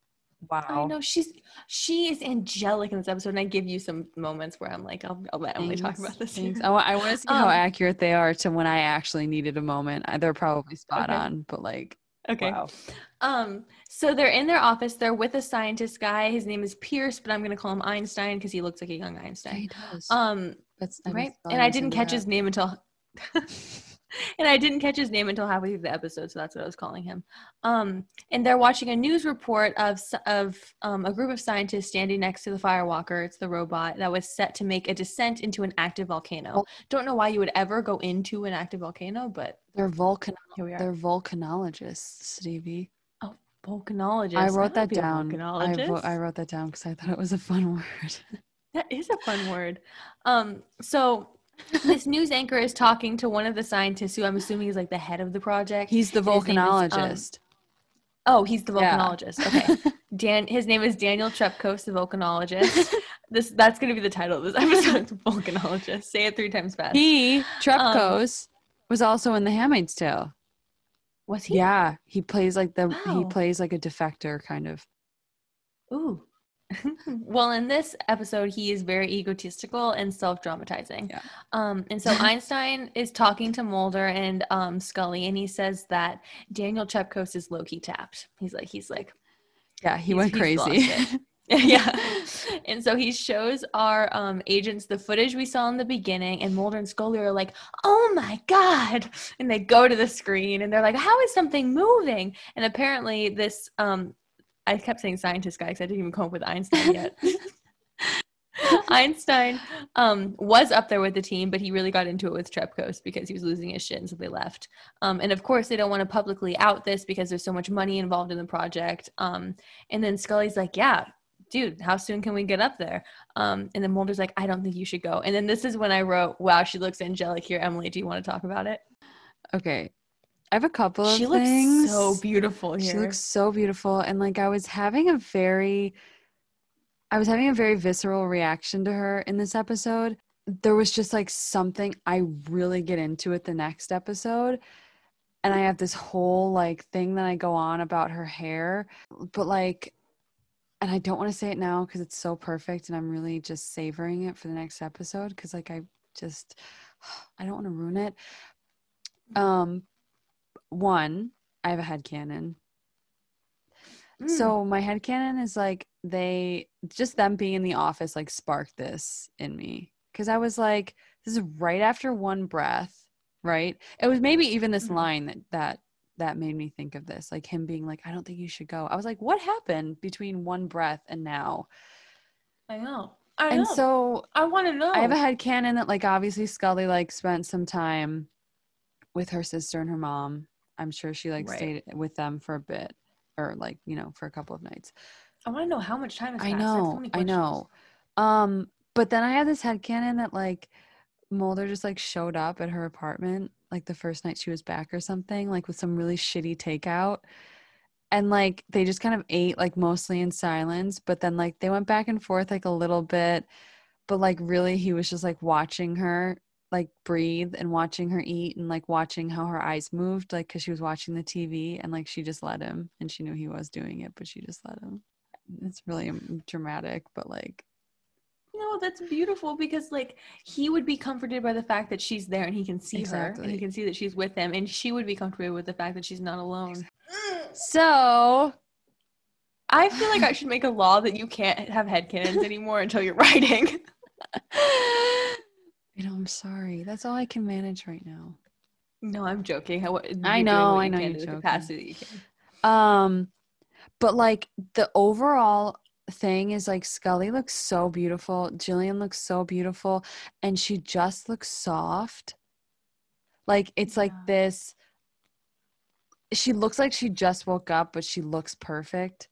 I Wow. know she's she is angelic in this episode, and I give you some moments where I'm like, I'll, I'll let Emilie talk about this. here. [LAUGHS] I, I want to see how Um, accurate they are to when I actually needed a moment. They're probably spot Okay. on, but like, Okay. wow. Um, so they're in their office. They're with a scientist guy. His name is Pierce, but I'm gonna call him Einstein because he looks like a young Einstein. he does. Um, That's I right. And I didn't catch that. his name until. [LAUGHS] [LAUGHS] and I didn't catch his name until halfway through the episode, so that's what I was calling him. Um, and they're watching a news report of of um, a group of scientists standing next to the Firewalker. It's the robot that was set to make a descent into an active volcano. Don't know why you would ever go into an active volcano, but They're vulcan. here we are. They're volcanologists, Stevie. Oh, volcanologists. I wrote that down. I, vo- I wrote that down because I thought it was a fun [LAUGHS] word. That is a fun word. Um, so this news anchor is talking to one of the scientists who I'm assuming is like the head of the project. He's the name is, um, volcanologist. Oh, he's the Yeah. volcanologist. [LAUGHS] Okay. Dan his name is Daniel Trepkos, the volcanologist. [LAUGHS] this that's gonna be the title of this episode, the [LAUGHS] volcanologist. Say it three times fast. he Trepkos was also in The Handmaid's Tale. was he? Yeah, he plays like the he plays like a defector kind of. Ooh. [LAUGHS] well, in this episode, he is very egotistical and self-dramatizing. Yeah. Um, and so [LAUGHS] Einstein is talking to Mulder and um, Scully, and he says that Daniel Trepkos is low-key tapped. He's like, he's like, Yeah, he went crazy. [LAUGHS] yeah. And so he shows our um, agents the footage we saw in the beginning, and Mulder and Scully are like, oh my God. And they go to the screen and they're like, how is something moving? And apparently, this, um, I kept saying scientist guy because I didn't even come up with Einstein yet. [LAUGHS] Einstein um, was up there with the team, but he really got into it with Trepkos because he was losing his shit, and so they left. Um, and of course, they don't want to publicly out this because there's so much money involved in the project. Um, and then Scully's like, "Yeah, dude, how soon can we get up there?" Um, and then Mulder's like, "I don't think you should go." And then this is when I wrote, "Wow, she looks angelic here." Emilie, do you want to talk about it? okay, I have a couple of things. She looks things. so beautiful here. She looks so beautiful. And like I was having a very I was having a very visceral reaction to her in this episode. There was just like something I really get into it the next episode. And I have this whole like thing that I go on about her hair. But like and I don't want to say it now because it's so perfect and I'm really just savoring it for the next episode because like I just [SIGHS] I don't want to ruin it. Um one, I have a head canon. Mm. So my head headcanon is like they just them being in the office like sparked this in me. Cause I was like, this is right after one breath, right? It was maybe even this Mhm. line that that that made me think of this, like him being like, I don't think you should go. I was like, what happened between one breath and now? I know. I and know. so I want to know. I have a head headcanon that like obviously Scully like spent some time with her sister and her mom. I'm sure she like Right. stayed with them for a bit or like, you know, for a couple of nights. I want to know how much time has I passed. That's the know, I know. Um, but then I have this headcanon that like Mulder just like showed up at her apartment like the first night she was back or something, like with some really shitty takeout. And like they just kind of ate like mostly in silence, but then like they went back and forth like a little bit. But like really he was just like watching her like breathe and watching her eat and like watching how her eyes moved, like because she was watching the TV and like she just let him and she knew he was doing it, but she just let him it's really um, dramatic, but like No, that's beautiful because like he would be comforted by the fact that she's there and he can see her and he can see that she's with him and she would be comforted with the fact that she's not alone. so I feel like I should make a law that you can't have headcanons [LAUGHS] anymore until you're writing. [LAUGHS] you know, I'm sorry. That's all I can manage right now. No, I'm joking. How, I know, I know you're joking. capacity you can. Um but like the overall thing is like Scully looks so beautiful, Gillian looks so beautiful and she just looks soft. Like it's like this she looks like she just woke up but she looks perfect.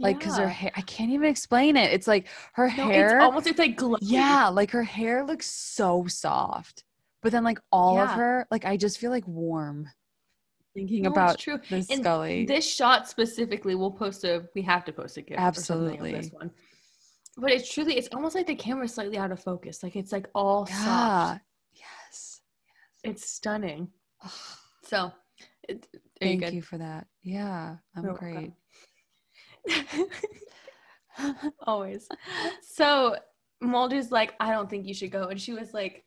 Like cuz her hair I can't even explain it. It's like her No, hair it's almost it's like glowy. Yeah, like her hair looks so soft. But then like all of her, like I just feel like warm thinking No, about true. this Scully. This shot specifically, we'll post a. We have to post a gift. Or something of Absolutely. this one. But it's truly, it's almost like the camera's slightly out of focus. Like it's like all yeah. soft. Yes. It's stunning. So, it, Thank you you, for that. Yeah, I'm You're great. welcome. [LAUGHS] Always. So Mulder's like, I don't think you should go. And she was like,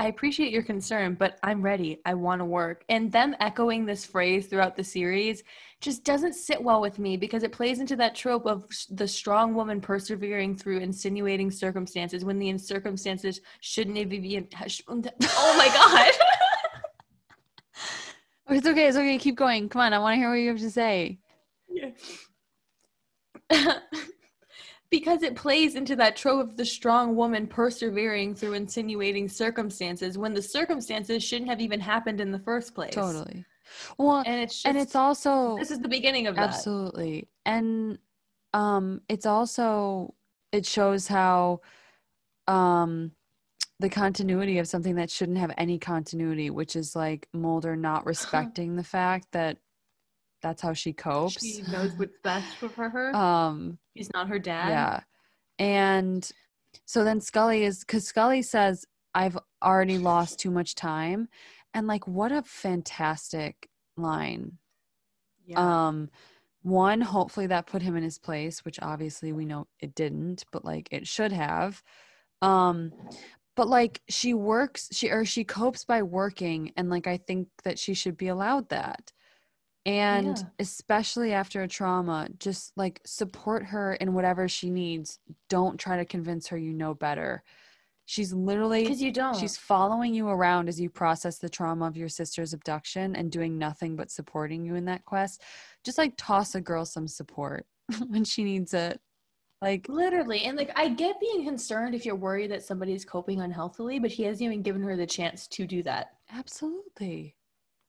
I appreciate your concern, but I'm ready. I want to work. And them echoing this phrase throughout the series just doesn't sit well with me because it plays into that trope of the strong woman persevering through insinuating circumstances when the circumstances shouldn't even be. Oh my God. [LAUGHS] It's okay. It's okay. Keep going. Come on. I want to hear what you have to say. Yeah. [LAUGHS] because it plays into that trope of the strong woman persevering through insinuating circumstances when the circumstances shouldn't have even happened in the first place. Totally. Well, And it's just, and it's also this is the beginning of that. absolutely and um it's also it shows how um the continuity of something that shouldn't have any continuity which is like mulder not [LAUGHS] respecting the fact that that's how she copes. She knows what's best for her. [LAUGHS] um He's not her dad. yeah. And so then Scully is cuz Scully says I've already lost too much time and like what a fantastic line. Yeah. Um one hopefully that put him in his place, which obviously we know it didn't, but like it should have. Um but like she works she or she copes by working and like I think that she should be allowed that. And Yeah. especially after a trauma, just like support her in whatever she needs. Don't try to convince her you know better. She's literally Because you don't. She's following you around as you process the trauma of your sister's abduction and doing nothing but supporting you in that quest. Just like toss a girl some support [LAUGHS] when she needs it. Like, Literally. And like I get being concerned if you're worried that somebody's coping unhealthily, but he hasn't even given her the chance to do that. absolutely.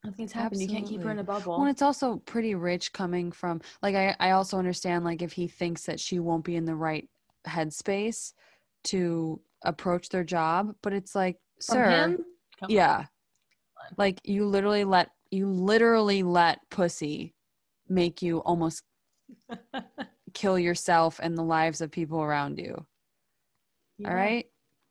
Nothing's happened. You can't keep her in a bubble. Well, it's also pretty rich coming from, like, I, I also understand, like, if he thinks that she won't be in the right headspace to approach their job, but it's like, From sir, him? Yeah. on. Like, you literally let, you literally let pussy make you almost [LAUGHS] kill yourself and the lives of people around you. Yeah. All right.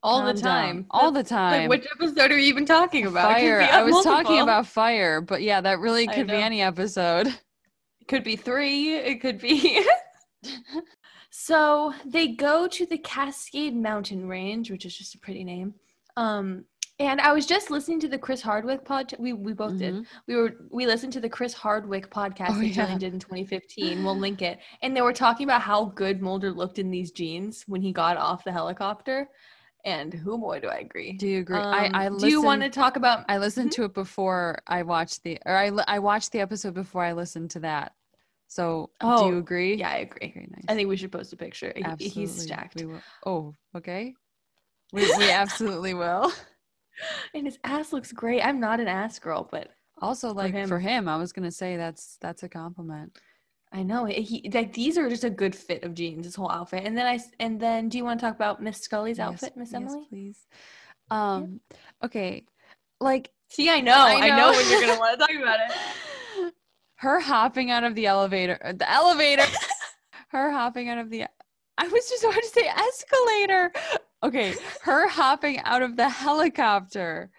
All the Calm down. time. All the time. Like, which episode are you even talking about? Fire. I was multiple. talking about fire, but yeah, that really could be any episode. [LAUGHS] It could be three. It could be. [LAUGHS] so they go to the Cascade Mountain Range, which is just a pretty name. Um, and I was just listening to the Chris Hardwick pod. We we both did. Mhm. We were we listened to the Chris Hardwick podcast Oh, that yeah. Gillian did in 2015. We'll link it. And they were talking about how good Mulder looked in these jeans when he got off the helicopter. And who boy do I agree? Do you agree? Um, I I do you want to talk about? I listened to it before I watched the or I I watched the episode before I listened to that. So do Oh, you agree? Yeah, I agree. Very nice. I think we should post a picture. Absolutely. He's stacked. Oh, okay. We we [LAUGHS] absolutely will. And his ass looks great. I'm not an ass girl, but Also, like him. for him, I was gonna say that's that's a compliment. I know he like these are just a good fit of jeans. This whole outfit, and then I and then do you want to talk about Miss Scully's Yes, outfit, Miss yes, Emilie? please. Um. Okay. Like See, I know, I I know, know. when you're gonna want to talk about it. [LAUGHS] her hopping out of the elevator uh, the elevator [LAUGHS] her hopping out of the i was just about to say escalator okay her hopping out of the helicopter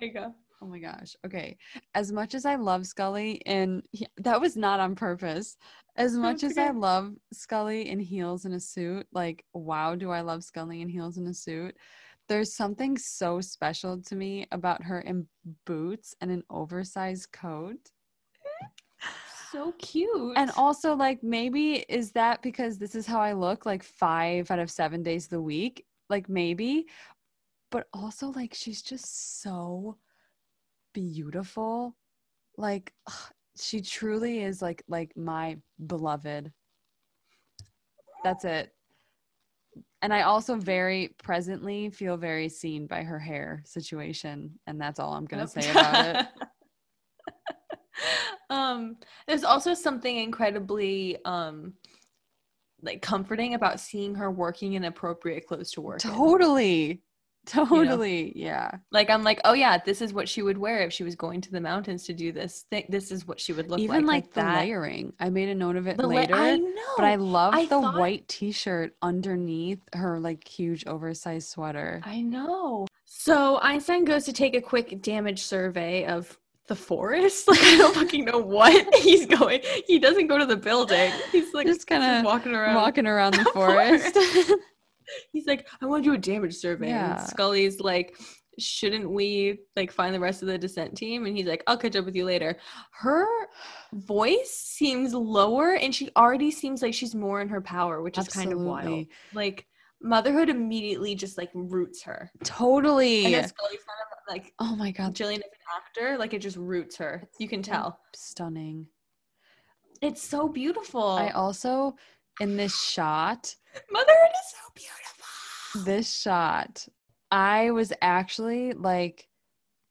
There you go. Oh my gosh okay as much as i love scully and he- that was not on purpose as much as i love scully in heels and a suit like wow do i love scully in heels and a suit there's something so special to me about her in boots and an oversized coat So cute. and also, like, maybe is that because this is how I look like five out of seven days of the week? Like, maybe. But also, like, she's just so beautiful. Like, ugh, [SIGHS] she truly is like like my beloved. That's it. And I also very presently feel very seen by her hair situation. And that's all I'm gonna say about it. [LAUGHS] um, there's also something incredibly um like comforting about seeing her working in appropriate clothes to work. in. [LAUGHS] Totally. Totally. Yeah. Like I'm like, oh yeah, this is what she would wear if she was going to the mountains to do this. Thing. This is what she would look Even like. like, the that. layering. I made a note of it The la- later. I know. but I love the thought- white t-shirt underneath her like huge oversized sweater. I know. So Einstein goes to take a quick damage survey of the forest. [LAUGHS] Like I don't fucking know what [LAUGHS] he's going. He doesn't go to the building. He's like Just kinda walking around. Walking around the forest. He's like, I want to do a damage survey. Yeah. And Scully's like, shouldn't we like find the rest of the descent team? And he's like, I'll catch up with you later. Her voice seems lower and she already seems like she's more in her power, which is kind of wild. Like motherhood immediately just like roots her. totally. And Scully's kind of like oh my god. Gillian is an actor, like it just roots her. You can tell. Stunning. It's so beautiful. I also in this shot, Motherhood is so beautiful. this shot, I was actually like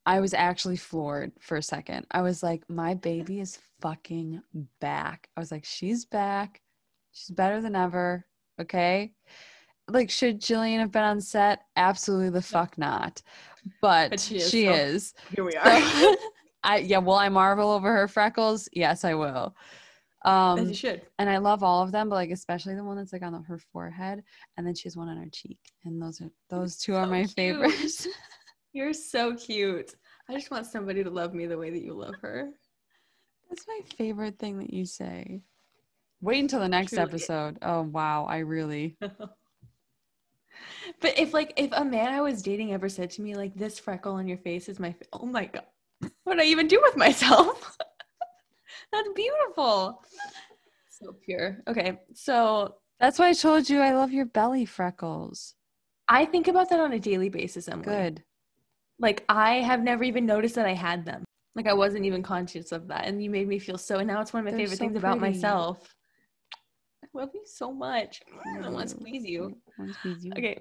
I was actually floored for a second. I was like, my baby is fucking back. I was like, she's back. She's better than ever. Okay. Like, should Gillian have been on set? Absolutely the fuck not. But, But she she is, is. Here we So, are. [LAUGHS] I yeah, will I marvel over her freckles? Yes, I will. As Um you should. and I love all of them, but like especially the one that's like on the, her forehead, and then she has one on her cheek, and those are those two are my cute. favorites. [LAUGHS] You're so cute. I just want somebody to love me the way that you love her. That's my favorite thing that you say. Wait until the next Truly. episode. Oh wow, I really. [LAUGHS] but if like if a man I was dating ever said to me like this freckle on your face is my fa-, oh my god, what would I even do with myself? [LAUGHS] That's beautiful. So pure. Okay, so That's why I told you I love your belly freckles. I think about that on a daily basis. Emilie. Good. Like I have never even noticed that I had them. Like I wasn't even conscious of that, and you made me feel so. And now it's one of my They're favorite so things about myself. I love you so much. I want to Mm. squeeze you. Squeeze you. Okay,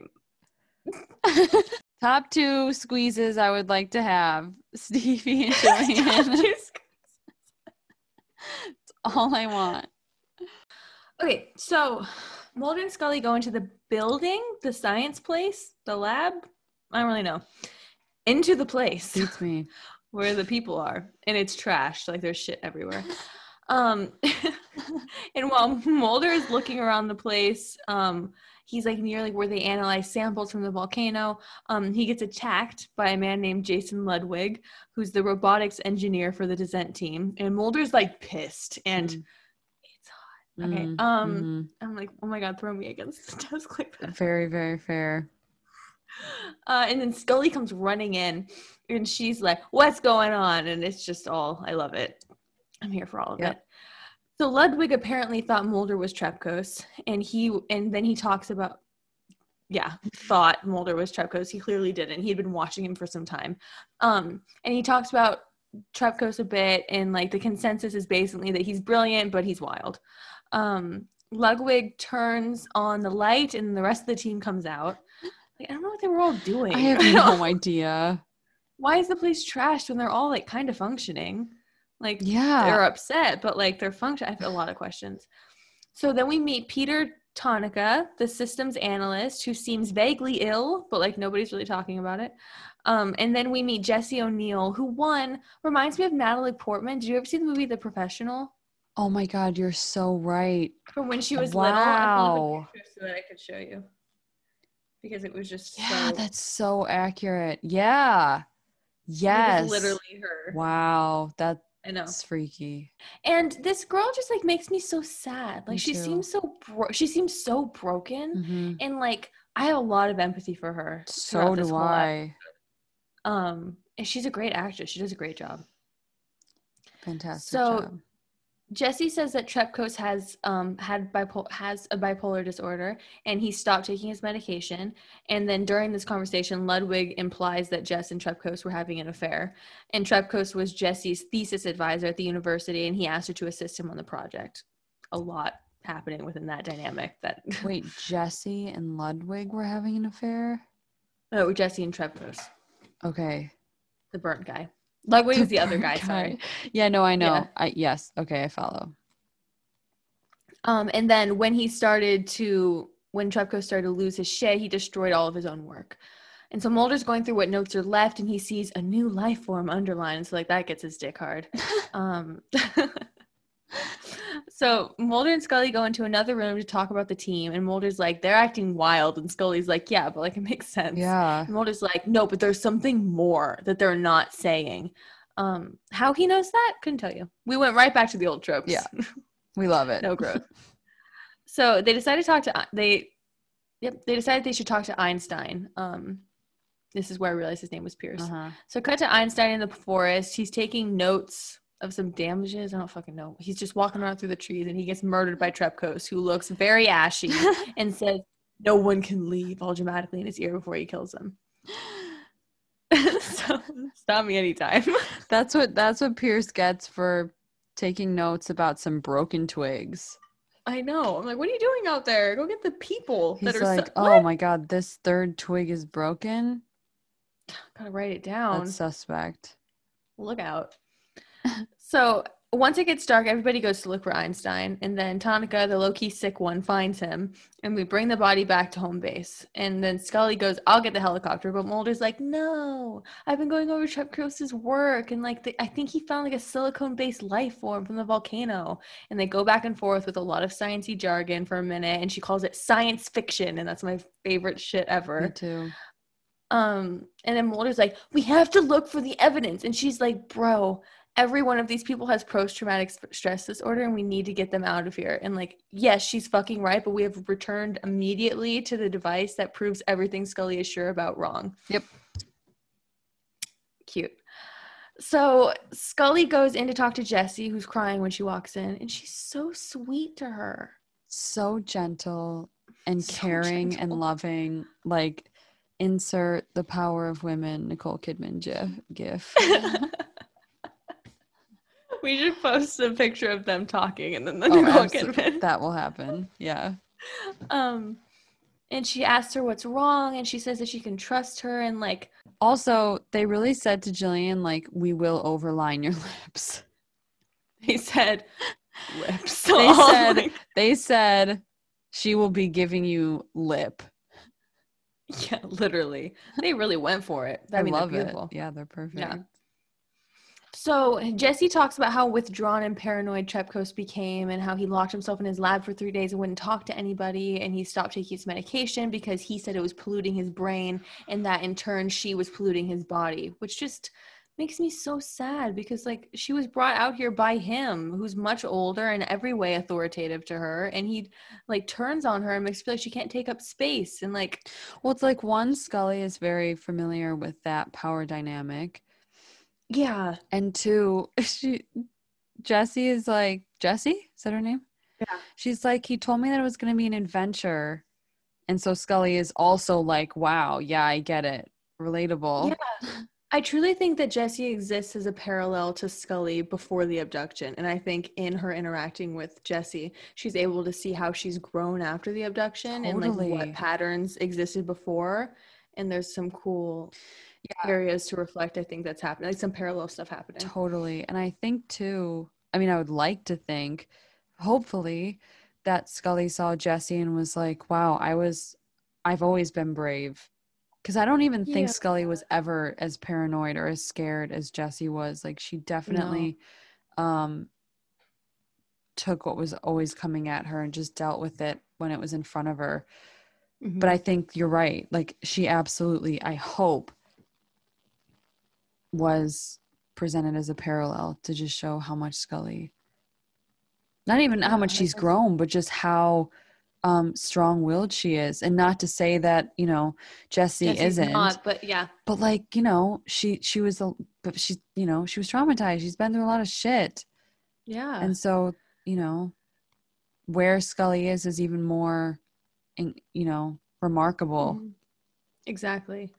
[LAUGHS] Top two squeezes I would like to have [LAUGHS] Stevie and [LAUGHS] Gillian. [LAUGHS] All I want. Okay, so Mulder and Scully go into the building, the science place, the lab. I don't really know. Into the place Beats me. [LAUGHS] where the people are, and it's trash. Like there's shit everywhere. [LAUGHS] Um, and while Mulder is looking around the place, um, he's like near like where they analyze samples from the volcano. Um, he gets attacked by a man named Jason Ludwig, who's the robotics engineer for the descent team. And Mulder's like pissed, and Mm. it's hot. Okay. Mm, Um, mhm. I'm like, oh my god, throw me against the [LAUGHS] desk like that. very, very fair. [SIGHS] Uh, and then Scully comes running in, and she's like, "What's going on?" And it's just all I love it. I'm here for all of Yep. it. So Ludwig apparently thought Mulder was Trepkos, and he and then he talks about, yeah, thought Mulder was Trepkos. He clearly didn't. He'd been watching him for some time, um, and he talks about Trepkos a bit, and like the consensus is basically that he's brilliant, but he's wild. Um, Ludwig turns on the light, and the rest of the team comes out. Like, I don't know what they were all doing. I have no [LAUGHS] idea. Why is the place trashed when they're all like kind of functioning? Like Yeah. they're upset, but like they're function. I have a lot of questions. So then we meet Peter Tanaka, the systems analyst, who seems vaguely ill, but like nobody's really talking about it. Um, and then we meet Jesse O'Neill, who one reminds me of Natalie Portman. Did you ever see the movie The Professional? Oh my God, you're so right. From when she was little. Up a Wow. so that I could show you. Because it was just Yeah, so that's so accurate. Yeah. Yes. literally her. Wow, that's I know. It's freaky. And this girl just like makes me so sad. Like Me she too. seems so bro- she seems so broken, Mhm. and like I have a lot of empathy for her. So do I. Um, and she's a great actress. She does a great job. Fantastic So- job. Jesse says that Trepkos has um had bipolar has a bipolar disorder and he stopped taking his medication. And then during this conversation, Ludwig implies that Jess and Trepkos were having an affair. And Trepkos was Jesse's thesis advisor at the university, and he asked her to assist him on the project. A lot happening within that dynamic. That [LAUGHS] Wait, Jesse and Ludwig were having an affair? oh Jesse and Trepkos, Okay. the burnt guy. Ludwig is the other [LAUGHS] guy. Guy. Sorry. Yeah, no, I know. Yeah. I yes. Okay, I follow. Um, and then when he started to, when Trepko started to lose his shit, he destroyed all of his own work. And so Mulder's going through what notes are left, and he sees a new life form underlined. So like that gets his dick hard. [LAUGHS] um, [LAUGHS] so Mulder and Scully go into another room to talk about the team, and Mulder's like, they're acting wild, and Scully's like, yeah, but like it makes sense. Yeah. And Mulder's like, no, but there's something more that they're not saying. Um, how he knows that? Couldn't tell you. We went right back to the old tropes. Yeah. [LAUGHS] We love it. no growth. so they decided to talk to they, yep, they decided they should talk to Einstein. Um, this is where I realized his name was Pierce. Uh-huh. So cut to Einstein in the forest. He's taking notes of some damages. I don't fucking know. He's just walking around through the trees and he gets murdered by Trepkos, who looks very ashy [LAUGHS] and says, "No one can leave," all dramatically in his ear before he kills him. [LAUGHS] so stop me anytime. [LAUGHS] That's what that's what Pierce gets for taking notes about some broken twigs. I know. I'm like, what are you doing out there? Go get the people He's that are. like, so- "Oh What? my god, this third twig is broken." [SIGHS] Gotta write it down. That's suspect. Look out. So once it gets dark, everybody goes to look for Einstein, and then Tanaka, the low key sick one, finds him, and we bring the body back to home base. And then Scully goes, "I'll get the helicopter," but Mulder's like, "No, I've been going over Trepkos's work, and like, the, I think he found like a silicone-based life form from the volcano." And they go back and forth with a lot of sciencey jargon for a minute, and she calls it science fiction, and that's my favorite shit ever. Me too. Um, and then Mulder's like, "We have to look for the evidence," and she's like, "Bro." Every one of these people has post traumatic stress disorder and we need to get them out of here. And like, yes, she's fucking right, but we have returned immediately to the device that proves everything Scully is sure about wrong. Yep. Cute. So Scully goes in to talk to Jesse, who's crying when she walks in, and she's so sweet to her. So gentle and so caring gentle. and loving. Like, insert the power of women, Nicole Kidman gif. gif. [LAUGHS] [LAUGHS] we should post a picture of them talking and then the oh, Kidman. That will happen. Yeah. [LAUGHS] Um and she asks her what's wrong and she says that she can trust her and like also they really said to Gillian like we will overline your [LAUGHS] lips. They said lips. [LAUGHS] They oh, said they said she will be giving you lip. Yeah, literally. They really went for it. I, I mean, love it. Yeah, they're perfect. Yeah. So Jesse talks about how withdrawn and paranoid Trepkos became and how he locked himself in his lab for three days and wouldn't talk to anybody and he stopped taking his medication because he said it was polluting his brain and that in turn she was polluting his body, which just makes me so sad because like she was brought out here by him who's much older and every way authoritative to her and he like turns on her and makes her feel like she can't take up space and like well it's like one scully is very familiar with that power dynamic yeah. And two, [LAUGHS] she Jesse is like Jesse, is that her name? Yeah. She's like, he told me that it was gonna be an adventure. And so Scully is also like, wow, yeah, I get it. Relatable. Yeah. I truly think that Jesse exists as a parallel to Scully before the abduction. And I think in her interacting with Jesse, she's able to see how she's grown after the abduction totally. and like what patterns existed before. And there's some cool yeah. areas to reflect i think that's happening like some parallel stuff happening totally and i think too i mean i would like to think hopefully that scully saw jesse and was like wow i was i've always been brave because i don't even think yeah. scully was ever as paranoid or as scared as jesse was like she definitely no. um took what was always coming at her and just dealt with it when it was in front of her mm-hmm. but i think you're right like she absolutely i hope was presented as a parallel to just show how much Scully, not even how much she's grown, but just how um, strong-willed she is, and not to say that you know Jesse isn't, not, but yeah, but like you know she she was a but she you know she was traumatized. She's been through a lot of shit. Yeah, and so you know where Scully is is even more, you know, remarkable. Mm-hmm. Exactly.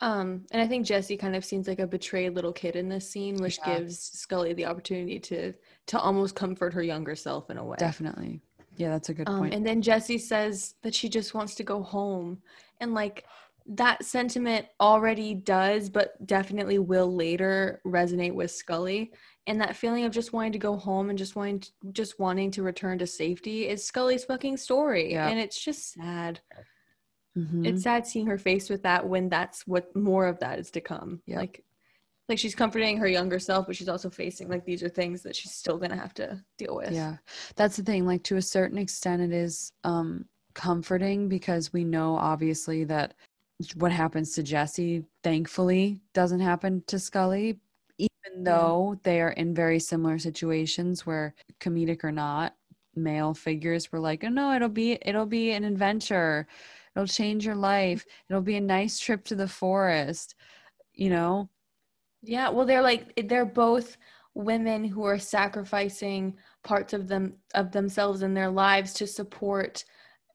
Um, and I think Jesse kind of seems like a betrayed little kid in this scene, which yeah. gives Scully the opportunity to to almost comfort her younger self in a way. Definitely. Yeah, that's a good um, point. And then Jesse says that she just wants to go home. And like that sentiment already does, but definitely will later resonate with Scully. And that feeling of just wanting to go home and just wanting to, just wanting to return to safety is Scully's fucking story. Yeah. And it's just sad. Mm-hmm. It's sad seeing her face with that when that's what more of that is to come. Yep. Like like she's comforting her younger self, but she's also facing like these are things that she's still gonna have to deal with. Yeah. That's the thing. Like to a certain extent it is um comforting because we know obviously that what happens to Jesse thankfully doesn't happen to Scully, even though yeah. they are in very similar situations where comedic or not, male figures were like, Oh no, it'll be it'll be an adventure It'll change your life. It'll be a nice trip to the forest, you know? Yeah, well they're like they're both women who are sacrificing parts of them of themselves and their lives to support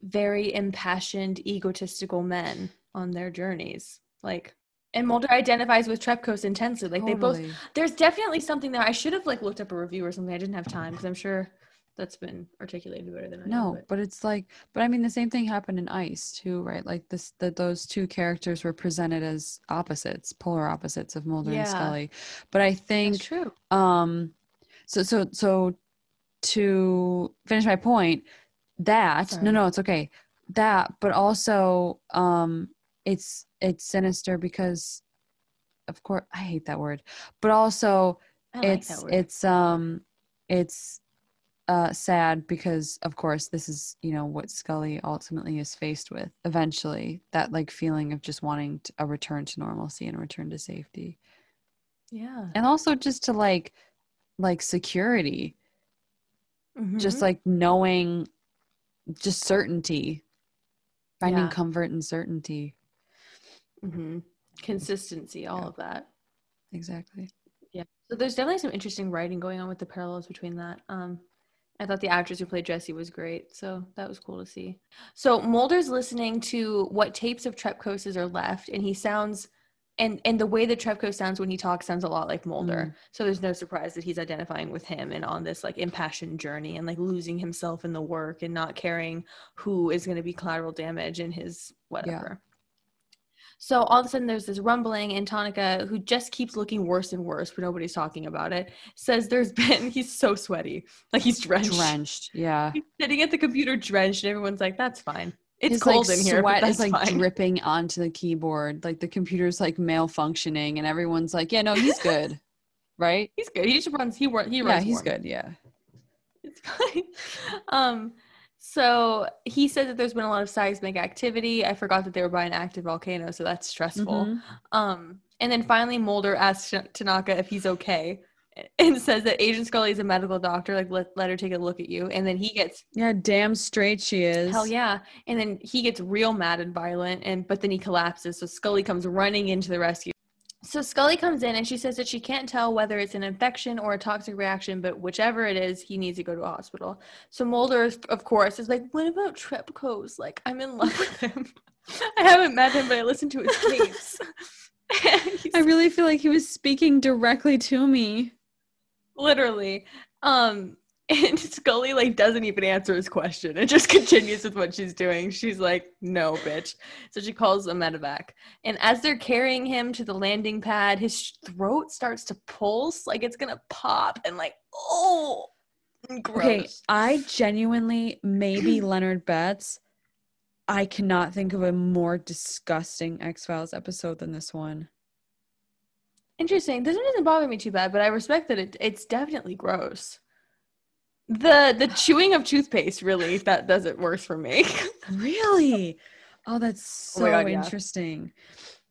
very impassioned egotistical men on their journeys. Like and Mulder identifies with Trepkos intensely. Like totally. they both there's definitely something there. I should have like looked up a review or something. I didn't have time because I'm sure that's been articulated better than I know. But. but. it's like, but I mean, the same thing happened in Ice too, right? Like this, that those two characters were presented as opposites, polar opposites of Mulder yeah. and Scully. But I think, true. Um, So so so to finish my point, that Sorry. no no it's okay. That but also um it's it's sinister because of course I hate that word. But also like it's it's um it's uh sad because of course this is you know what scully ultimately is faced with eventually that like feeling of just wanting to, a return to normalcy and a return to safety yeah. and also just to like like security just Mhm. like knowing just certainty finding Yeah. comfort and certainty Mhm. consistency, all Yeah. of that. exactly Yeah. So there's definitely some interesting writing going on with the parallels between that. Um, I thought the actress who played Jesse was great, so that was cool to see. So Mulder's listening to what tapes of Trepkos are left, and he sounds, and and the way that Trepko sounds when he talks sounds a lot like Mulder. Mm. So there's no surprise that he's identifying with him and on this like impassioned journey and like losing himself in the work and not caring who is going to be collateral damage in his whatever. So all of a sudden there's this rumbling and Tanaka, who just keeps looking worse and worse, but nobody's talking about it, says there's [LAUGHS] been he's so sweaty. Like he's drenched. drenched yeah He's sitting at the computer drenched, and everyone's like, that's fine. It's His, cold like, in here. Sweat but is like fine. [LAUGHS] dripping onto the keyboard. Like the computer's like malfunctioning, and everyone's like, "Yeah, no, he's [LAUGHS] good, right? He's good. He just runs he he yeah, he's warm. good. Yeah, It's fine. Um, so he said that there's been a lot of seismic activity. I forgot that they were by an active volcano, so that's stressful. Mhm. Um, and then finally Mulder asks Tanaka if he's okay [LAUGHS] and says that Agent Scully is a medical doctor, like let, let her take a look at you. And then he gets yeah. Damn straight she is. hell yeah. And then he gets real mad and violent and but then he collapses. So Scully comes running into the rescue. So Scully comes in and she says that she can't tell whether it's an infection or a toxic reaction, but whichever it is, he needs to go to a hospital. So Mulder, of course, is like, "What about Trepkos? Like, I'm in love with him. [LAUGHS] I haven't met him, but I listened to his [LAUGHS] tapes." [LAUGHS] I really feel like he was speaking directly to me. literally um and scully like doesn't even answer his question and just [LAUGHS] continues with what she's doing she's like no bitch so she calls a medevac and as they're carrying him to the landing pad his throat starts to pulse like it's gonna pop and like oh gross. Okay, I genuinely maybe [CLEARS THROAT] Leonard Betts. I cannot think of a more disgusting X Files episode than this one. interesting this one doesn't bother me too bad but i respect that it, it's definitely gross the the chewing of toothpaste really that does it worse for me [LAUGHS] Really? Oh, that's Oh so my God, interesting.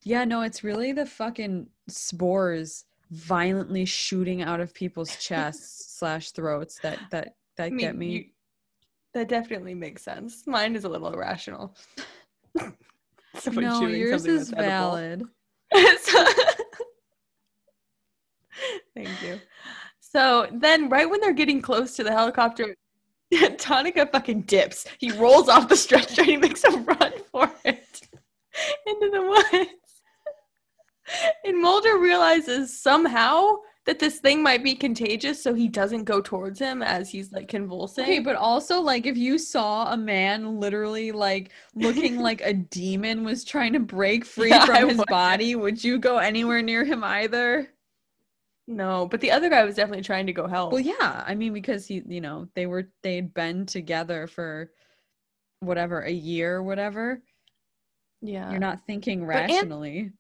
Yeah, no, it's really the fucking spores violently shooting out of people's [LAUGHS] chests slash throats that that that I mean, get me. you- that definitely makes sense. Mine is a little irrational. [LAUGHS] No, yours is valid. So- Thank you. So then, right when they're getting close to the helicopter, [LAUGHS] Tanaka fucking dips. He rolls off the stretcher and he makes a run for it [LAUGHS] into the woods. And Mulder realizes somehow that this thing might be contagious, so he doesn't go towards him as he's like convulsing. Okay, but also like if you saw a man literally like looking [LAUGHS] like a demon was trying to break free Yeah, I from his would. body, would you go anywhere near him either? No, but the other guy was definitely trying to go help. Well, yeah, I mean because he, you know, they were they'd been together for whatever a year or whatever. yeah. You're not thinking rationally.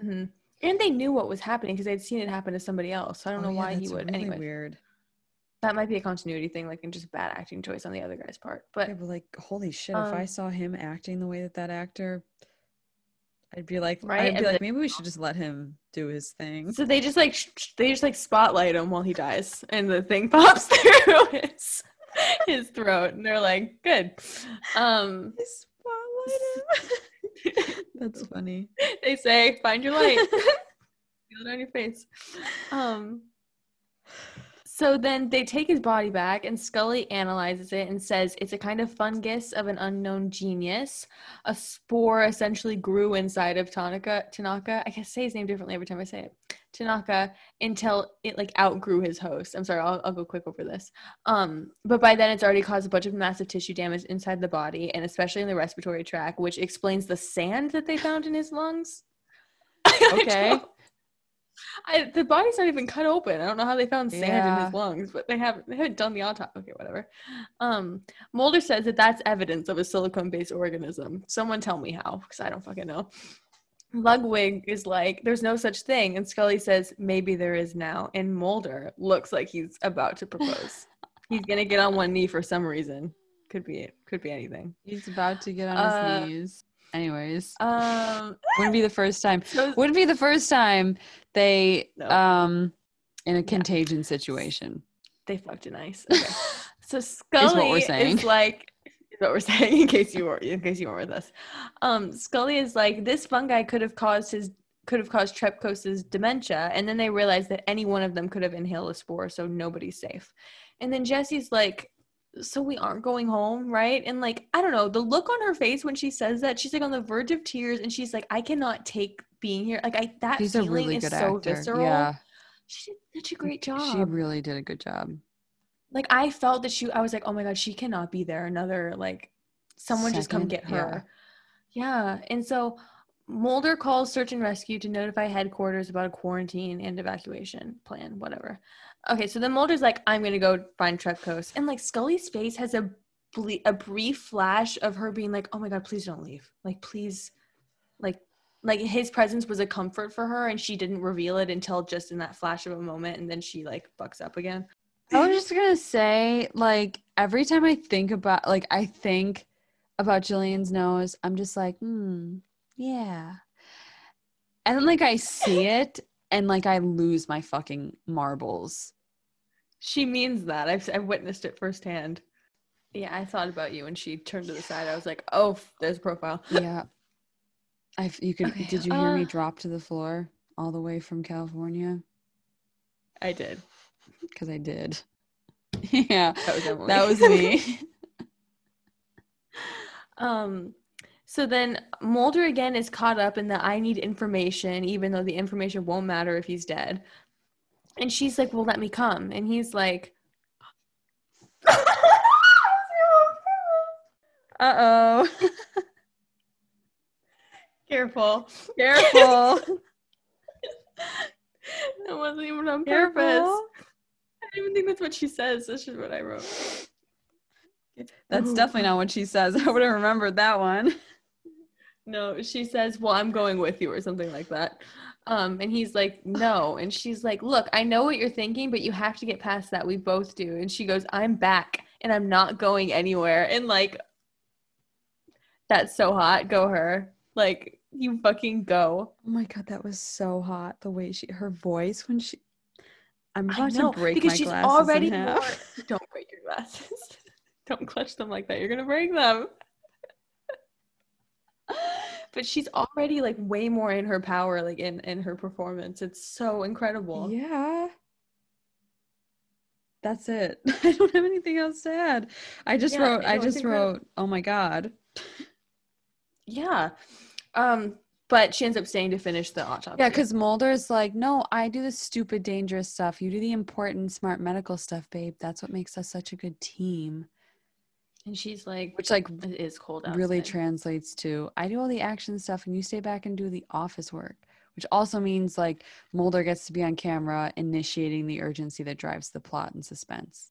hmm And they knew what was happening because they'd seen it happen to somebody else. So I don't Oh, know yeah, why he would. really anyway, weird. that might be a continuity thing, like, and just bad acting choice on the other guy's part. But Yeah, but like, holy shit! if I Um, saw him acting the way that that actor, I'd be like, Right, I'd and be like, the- maybe we should just let him do his thing. so they just like sh- they just like spotlight him while he dies, and the thing [LAUGHS] pops through [LAUGHS] his his throat, and they're like, "Good." Um, Spotlight him. [LAUGHS] That's funny. they say, "Find your light." Feel it on your face. Um. So then they take his body back, and Scully analyzes it and says it's a kind of fungus of an unknown genus. A spore essentially grew inside of Tanaka. Tanaka, I can say his name differently every time I say it. Tanaka until it like outgrew his host. I'm sorry, I'll, I'll go quick over this. Um, but by then it's already caused a bunch of massive tissue damage inside the body, and especially in the respiratory tract, which explains the sand that they found in his lungs. [LAUGHS] Okay. [LAUGHS] I, the body's not even cut open. I don't know how they found sand in his lungs, but they haven't they haven't done the autopsy. Okay, whatever. Um, Mulder says that that's evidence of a silicone-based organism. Someone tell me how, because I don't fucking know. Ludwig is like, "There's no such thing," and Scully says, "Maybe there is now." And Mulder looks like he's about to propose. he's gonna get on one knee for some reason. Could be it. could be anything. He's about to get on Uh, his knees. Anyways, Um, wouldn't be the first time. [LAUGHS] so Wouldn't be the first time they No. um in a contagion situation. they fucked it nice. [LAUGHS] Okay. So Scully we're is, like is what we're [LAUGHS] saying in case you were in case you weren't with us. Um, Scully is like this fungi could have caused his could have caused Trepkos's dementia, and then they realized that any one of them could have inhaled a spore, so nobody's safe. And then Jesse's like, "So we aren't going home, right?" And like, I don't know, the look on her face when she says that, she's like on the verge of tears, and she's like, "I cannot take being here." Like, I that She's a feeling really is so actor. visceral. Yeah, She did such a mm, great job she really did a good job. like I felt that she I was like, oh my god, she cannot be there. Another like someone just come get her. Yeah. And so Mulder calls search and rescue to notify headquarters about a quarantine and evacuation plan, whatever. Okay, so then Mulder's like, I'm gonna go find Trepkos. And like Scully's face has a ble- a brief flash of her being like, Oh my god, please don't leave. Like, please, like like his presence was a comfort for her and she didn't reveal it until just in that flash of a moment and then she like bucks up again. I was just gonna say, like, every time I think about, like, I think about Gillian's nose, I'm just like, hmm, yeah. And then, like, I see it, and like, I lose my fucking marbles. She means that. I've I've witnessed it firsthand. Yeah, I thought about you when she turned to the side. I was like, "Oh, f- there's a profile." [LAUGHS] Yeah. I, you could. Okay, Did you hear me uh, drop to the floor all the way from California? I did. Because I did. [LAUGHS] yeah, That was Emilie. that was me. [LAUGHS] um. So then Mulder again is caught up in the I need information, even though the information won't matter if he's dead. And she's like, "Well, let me come." And he's like, [LAUGHS] Uh oh. [LAUGHS] "Careful, Careful. [LAUGHS] That wasn't even on purpose." I don't even think that's what she says. This is what I wrote. That's Ooh. definitely not what she says. I would have remembered that one. No, she says, "Well, I'm going with you" or something like that. Um, and he's like, "No," and she's like, "Look, I know what you're thinking, but you have to get past that. We both do." And she goes, "I'm back, and I'm not going anywhere." And like, that's so hot. Go her. Like, you fucking go. Oh my god, that was so hot. The way she, her voice when she. I'm about know to break because my she's glasses already in half. more- Don't break your glasses. [LAUGHS] Don't clutch them like that. You're gonna break them. But she's already like way more in her power, like in in her performance. It's so incredible. Yeah. That's it. [LAUGHS] I don't have anything else to add. I just Yeah, wrote. no, I just incredible. wrote. Oh my god. Yeah. Um, but she ends up staying to finish the autopsy. Yeah, because Mulder's like, no, I do the stupid, dangerous stuff. You do the important, smart medical stuff, babe. That's what makes us such a good team. And she's like, Which like it is cold outside. really translates to I do all the action stuff and you stay back and do the office work. Which also means like Mulder gets to be on camera initiating the urgency that drives the plot and suspense.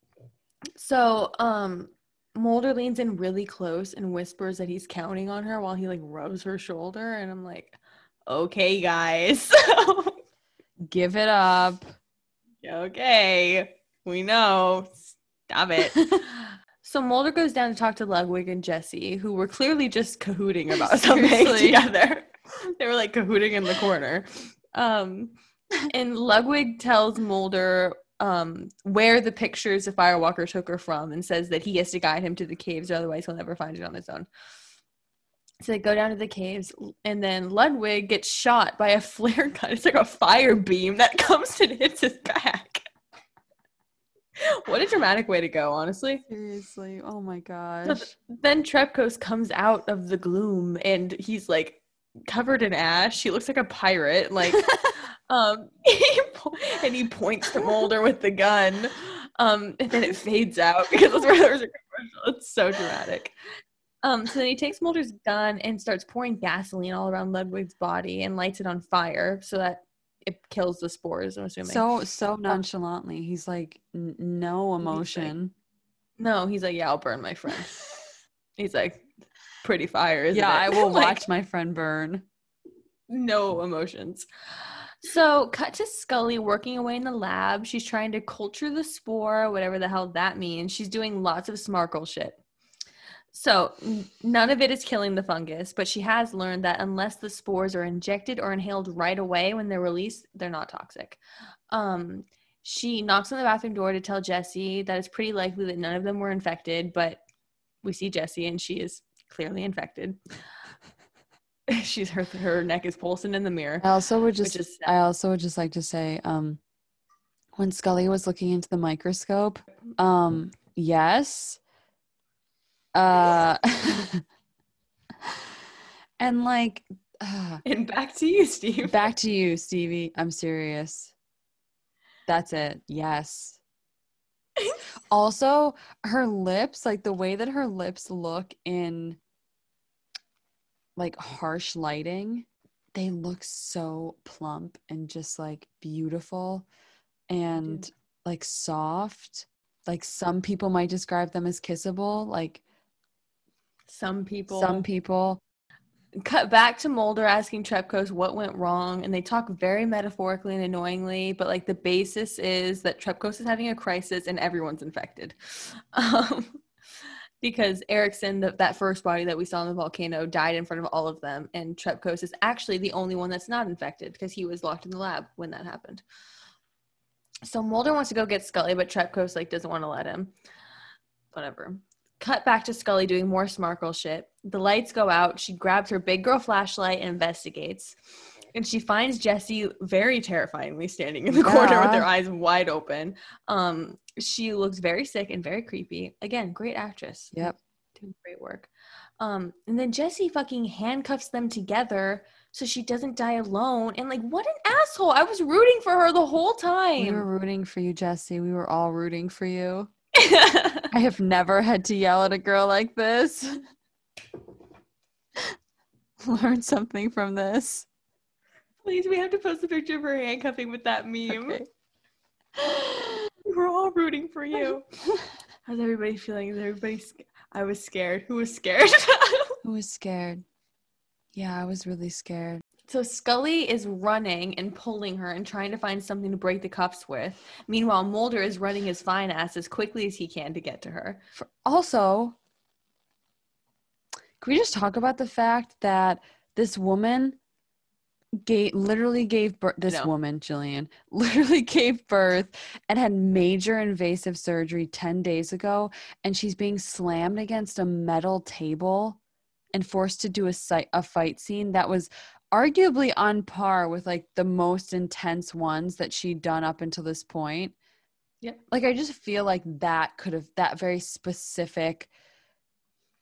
So, um, Mulder leans in really close and whispers that he's counting on her while he like rubs her shoulder, and I'm like, okay, guys. [LAUGHS] Give it up. okay, we know. Stop it. [LAUGHS] so Mulder goes down to talk to Ludwig and Jesse, who were clearly just cahooting about [LAUGHS] something together. [LAUGHS] they were like cahooting in the corner. Um, and Ludwig tells Mulder um, where the pictures of Firewalker took her from and says that he has to guide him to the caves, or otherwise he'll never find it on his own. So they go down to the caves, and then Ludwig gets shot by a flare [LAUGHS] gun. It's like a fire beam that comes and hits his back. [LAUGHS] what a dramatic way to go, honestly. Seriously. Oh my gosh. th- then Trepkos comes out of the gloom and he's like covered in ash. He looks like a pirate, like [LAUGHS] um [LAUGHS] and he points to Mulder with the gun. Um and then it fades out because that's where there's a commercial. It's so dramatic. Um so then he takes Mulder's gun and starts pouring gasoline all around Ludwig's body and lights it on fire so that it kills the spores. I'm assuming. So so nonchalantly, he's like n- no emotion. no, he's like, yeah, I'll burn my friend. [LAUGHS] he's like, pretty fire. Yeah, it? I will [LAUGHS] Like, watch my friend burn. no emotions. So, cut to Scully working away in the lab. She's trying to culture the spore, whatever the hell that means. She's doing lots of smarkle shit. So, none of it is killing the fungus, but she has learned that unless the spores are injected or inhaled right away when they're released, they're not toxic. Um, she knocks on the bathroom door to tell Jesse that it's pretty likely that none of them were infected, but we see Jesse and she is clearly infected. [LAUGHS] She's her her neck is pulsing in the mirror. I also would just I also would just like to say, um, when Scully was looking into the microscope, um, yes. Uh [LAUGHS] and like uh, And back to you, Steve. back to you, Stevie. I'm serious. That's it. Yes. [LAUGHS] also, her lips, like the way that her lips look in like harsh lighting, they look so plump and just like beautiful and like soft. Like some people might describe them as kissable, like Some people some people cut back to Mulder asking Trepkos what went wrong, and they talk very metaphorically and annoyingly, but like the basis is that Trepkos is having a crisis and everyone's infected. [LAUGHS] Um, because Erickson, the, that first body that we saw in the volcano, died in front of all of them, and Trepkos is actually the only one that's not infected because he was locked in the lab when that happened. So Mulder wants to go get Scully, but Trepkos like doesn't want to let him. Whatever. Cut back to Scully doing more smarkle shit. The lights go out. She grabs her big girl flashlight and investigates. And she finds Jesse very terrifyingly standing in the corner with Yeah. her eyes wide open. Um, she looks very sick and very creepy. Again, great actress. Yep. Doing great work. Um, and then Jesse fucking handcuffs them together so she doesn't die alone. And like, what an asshole! I was rooting for her the whole time. We were rooting for you, Jesse. We were all rooting for you. [LAUGHS] I have never had to yell at a girl like this. [LAUGHS] Learn something from this. Please, we have to post a picture of her handcuffing with that meme. Okay. [LAUGHS] We're all rooting for you. [LAUGHS] How's everybody feeling? Is everybody? Sc- I was scared. Who was scared? Who was scared? Yeah, I was really scared. So Scully is running and pulling her and trying to find something to break the cuffs with. Meanwhile, Mulder is running his fine ass as quickly as he can to get to her. For, also, can we just talk about the fact that this woman gave literally gave birth this know. woman Gillian [LAUGHS] literally gave birth and had major invasive surgery 10 days ago and she's being slammed against a metal table and forced to do a site a fight scene that was arguably on par with like the most intense ones that she'd done up until this point Yeah. like i just feel like that could have that very specific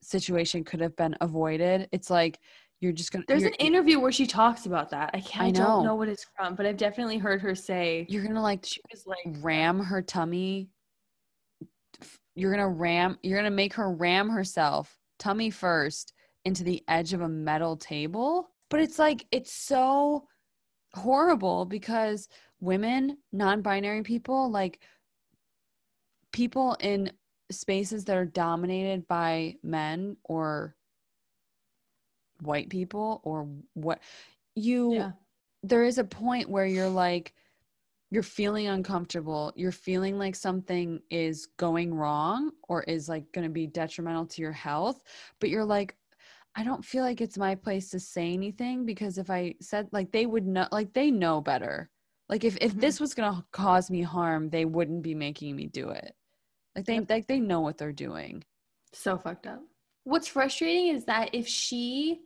situation could have been avoided it's like you're just gonna There's an interview where she talks about that. I can't. I, I don't know. know what it's from, but I've definitely heard her say you're gonna like she was like, uh, ram her tummy you're gonna ram you're gonna make her ram herself tummy first into the edge of a metal table but it's like it's so horrible because women non-binary people like people in spaces that are dominated by men or white people or what you yeah, there is a point where you're like you're feeling uncomfortable. You're feeling like something is going wrong or is like going to be detrimental to your health but you're like i don't feel like it's my place to say anything because if i said like they would know like they know better like if if Mhm. this was going to cause me harm they wouldn't be making me do it like they Yep. like they know what they're doing so fucked up. What's frustrating is that if she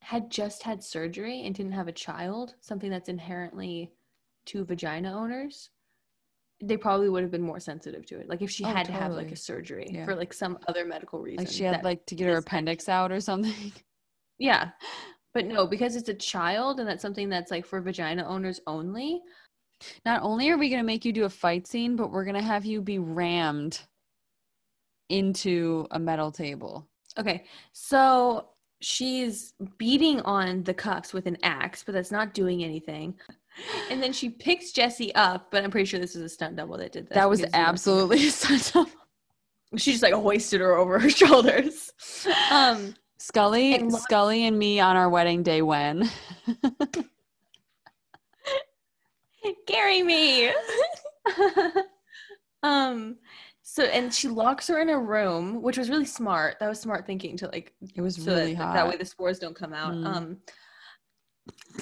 had just had surgery and didn't have a child, something that's inherently to vagina owners, they probably would have been more sensitive to it. Like if she Oh, had to have like a surgery Yeah. for like some other medical reason. like she had like to get her appendix out or something [LAUGHS] yeah. But no, because it's a child and that's something that's like for vagina owners only. Not only are we going to make you do a fight scene, but we're going to have you be rammed into a metal table. Okay, so she's beating on the cuffs with an axe, but that's not doing anything. And then she picks Jesse up, but I'm pretty sure this is a stunt double that did this. that was because you know- absolutely a She just like hoisted her over her [LAUGHS] shoulders. Um, Scully, And lo- Scully and me on our wedding day when. carry me. [LAUGHS] um, so and she locks her in a room, which was really smart. That was smart thinking to like It was so really that, hot. that way the spores don't come out. Mm. Um,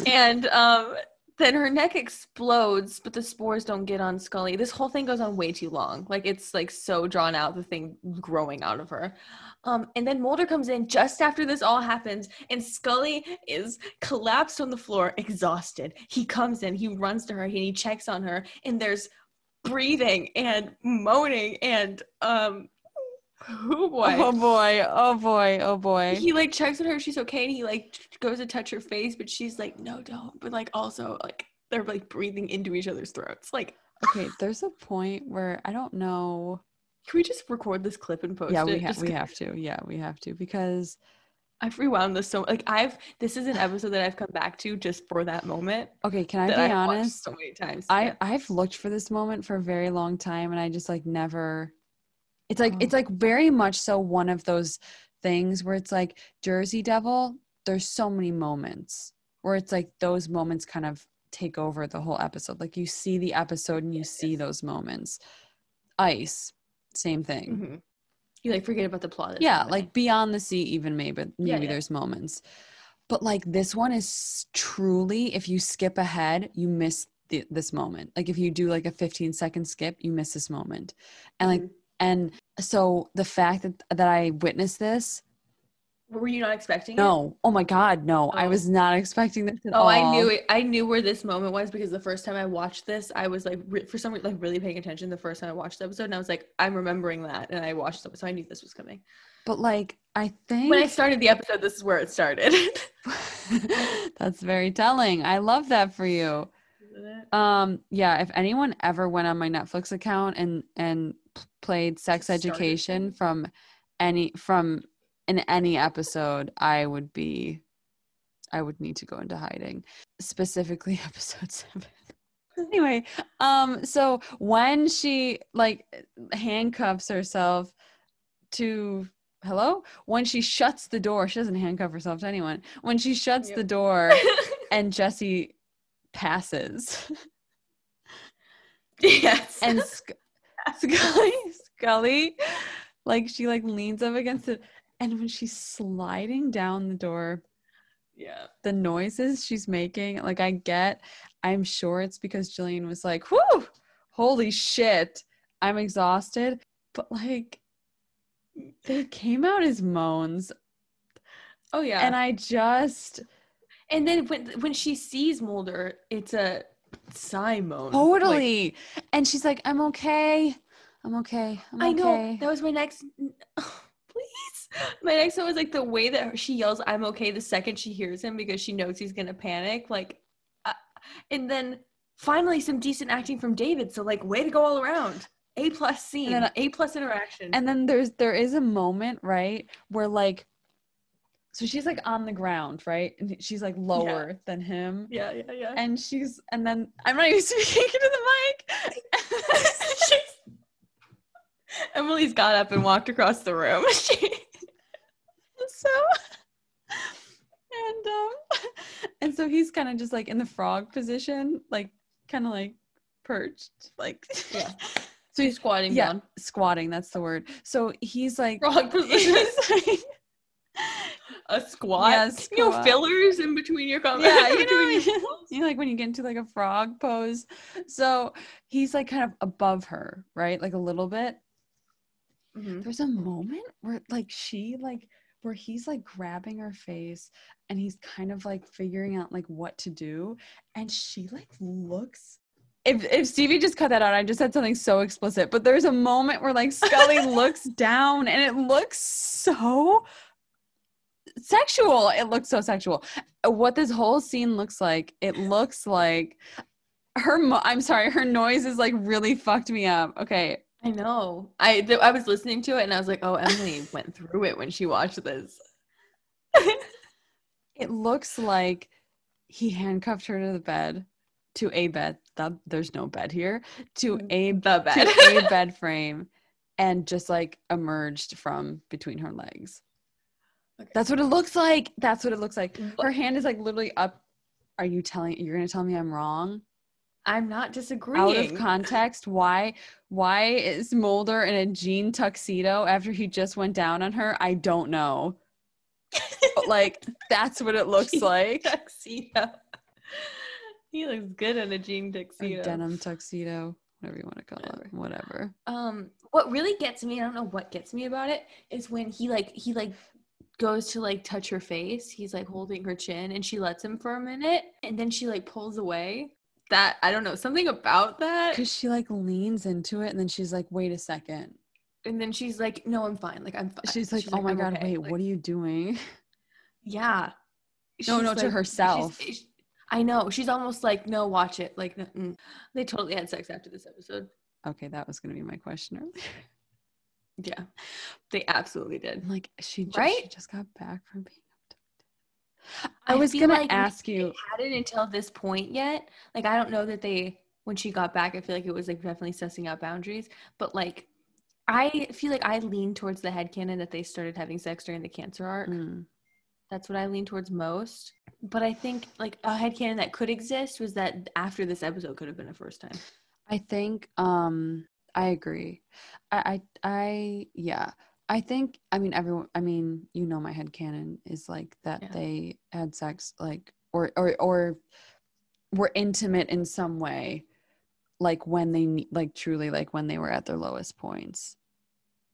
and um, then her neck explodes, but the spores don't get on Scully. This whole thing goes on way too long. Like it's like so drawn out, the thing growing out of her. Um, and then Mulder comes in just after this all happens, and Scully is collapsed on the floor, exhausted. He comes in, he runs to her, and he checks on her, and there's breathing and moaning and um, oh boy, Oh boy, oh boy, oh boy. he like checks on her. She's okay. And he like goes to touch her face but she's like no don't. But like also like they're like breathing into each other's throats. Like Okay, there's a point where I don't know. can we just record this clip and post yeah, it? we have Just we have to. Yeah, we have to. Because i've rewound this so like i've this is an episode that i've come back to just for that moment okay, can I be I've honest? so many times. I Yeah. I've looked for this moment for a very long time and I just like never it's like Oh. it's like very much so one of those things where it's like Jersey Devil there's so many moments where it's like those moments kind of take over the whole episode like you see the episode and you Yes, see yes. those moments ice same thing Mhm. you like forget about the plot yeah happening. like beyond the sea even maybe maybe Yeah, yeah. there's moments but like this one is truly if you skip ahead you miss the, this moment like if you do like a 15 second skip you miss this moment and like Mhm. And so the fact that that i witnessed this were you not expecting it? no oh my god no i Oh. was not expecting this at Oh, I knew it. I knew where this moment was because the first time I watched this, I was like, re- for some reason, like really paying attention. The first time I watched the episode, and I was like, I'm remembering that, and I watched it, so I knew this was coming. but like i think When I started the episode, this is where it started. [LAUGHS] [LAUGHS] that's very telling i love that for you it? Um, yeah, if anyone ever went on my Netflix account and and played sex Started education from any from in any episode, I would be I would need to go into hiding. Specifically [LAUGHS] episode 7. anyway, um so when she like handcuffs herself to hello when she shuts the door she doesn't handcuff herself to anyone when she shuts Yep. the door [LAUGHS] and jesse passes yes. and [LAUGHS] Scully, Scully, like she like leans up against it, and when she's sliding down the door, yeah. the noises she's making, like I get, I'm sure it's because Gillian was like, "Whoo, holy shit, I'm exhausted," but like they came out as moans, Oh yeah. and I just and then when when she sees Mulder, it's a Simon. totally, and she's like, "I'm okay, I'm okay, I'm I know okay." that was my next. [LAUGHS] Please, my next one was like the way that she yells, "I'm okay" the second she hears him because she knows he's gonna panic. Like, uh, and then finally some decent acting from David. So like, way to go all around. A plus scene, then- A plus interaction. and then there's there is a moment right where like so she's like on the ground right and she's like lower than him yeah, yeah, yeah. and she's and then i'm not even [LAUGHS] speaking to the mic [LAUGHS] Emilie's got up and walked across the room. [LAUGHS] She- so and um and so he's kind of just like in the frog position like kind of like perched like Yeah. so he's squatting yeah down. squatting that's the word so he's like Frog position. he's like A squat. Yeah, You know, fillers in between your comments. yeah, [LAUGHS] you know, you know, [LAUGHS] like when you get into like a frog pose. So he's like kind of above her, right? Like a little bit. Mhm. There's a moment where like she like where he's like grabbing her face and he's kind of like figuring out like what to do. And she like looks if if Stevie just cut that out, I just said something so explicit. But there's a moment where like Scully [LAUGHS] looks down and it looks so sexual. It looks so sexual. What this whole scene looks like, it looks like her. Mo- I'm sorry, her noise is like really fucked me up. Okay, I know. I th- I was listening to it and I was like, oh, Emilie [LAUGHS] went through it when she watched this. it looks like he handcuffed her to the bed to a bed. The, there's no bed here. To Mm, a The bed. to a [LAUGHS] bed frame, and just like emerged from between her legs. Okay. That's what it looks like. That's what it looks like. Her hand is like literally up. Are you telling? You're gonna tell me I'm wrong? I'm not disagreeing. Out of context, why? Why is Mulder in a jean tuxedo after he just went down on her? I don't know. Like [LAUGHS] that's what it looks Jean like. tuxedo. [LAUGHS] he looks good in a jean Or tuxedo. denim tuxedo, whatever you want to call Whatever. it. Whatever. Um, what really gets me, I don't know what gets me about it, is when he like he like goes to like touch her face. He's like holding her chin and she lets him for a minute and then she like pulls away. That I don't know, something about that. Because she like leans into it and then she's like, wait a second. And then she's like, No, I'm fine. Like I'm fine. She's like, oh my "I'm God, okay." wait, Like, what are you doing? Yeah. No, She's no, to herself. she's- I know. She's almost like, no, watch it. Like, mm. they totally had sex after this episode. Okay, that was going to be my question earlier. Yeah, they absolutely did. Like, she just, Right? she just got back from being abducted. I, was going to like ask you. hadn't until this point yet. Like, I don't know that they, when she got back, I feel like it was like definitely sussing out boundaries. But like, I feel like I lean towards the headcanon that they started having sex during the cancer arc. Mm, That's what I lean towards most. But I think like a headcanon that could exist was that after this episode could have been a first time. I think um I agree. I I I yeah. I think I mean everyone I mean you know my head canon is like that Yeah. they had sex like or or or were intimate in some way like when they like truly like when they were at their lowest points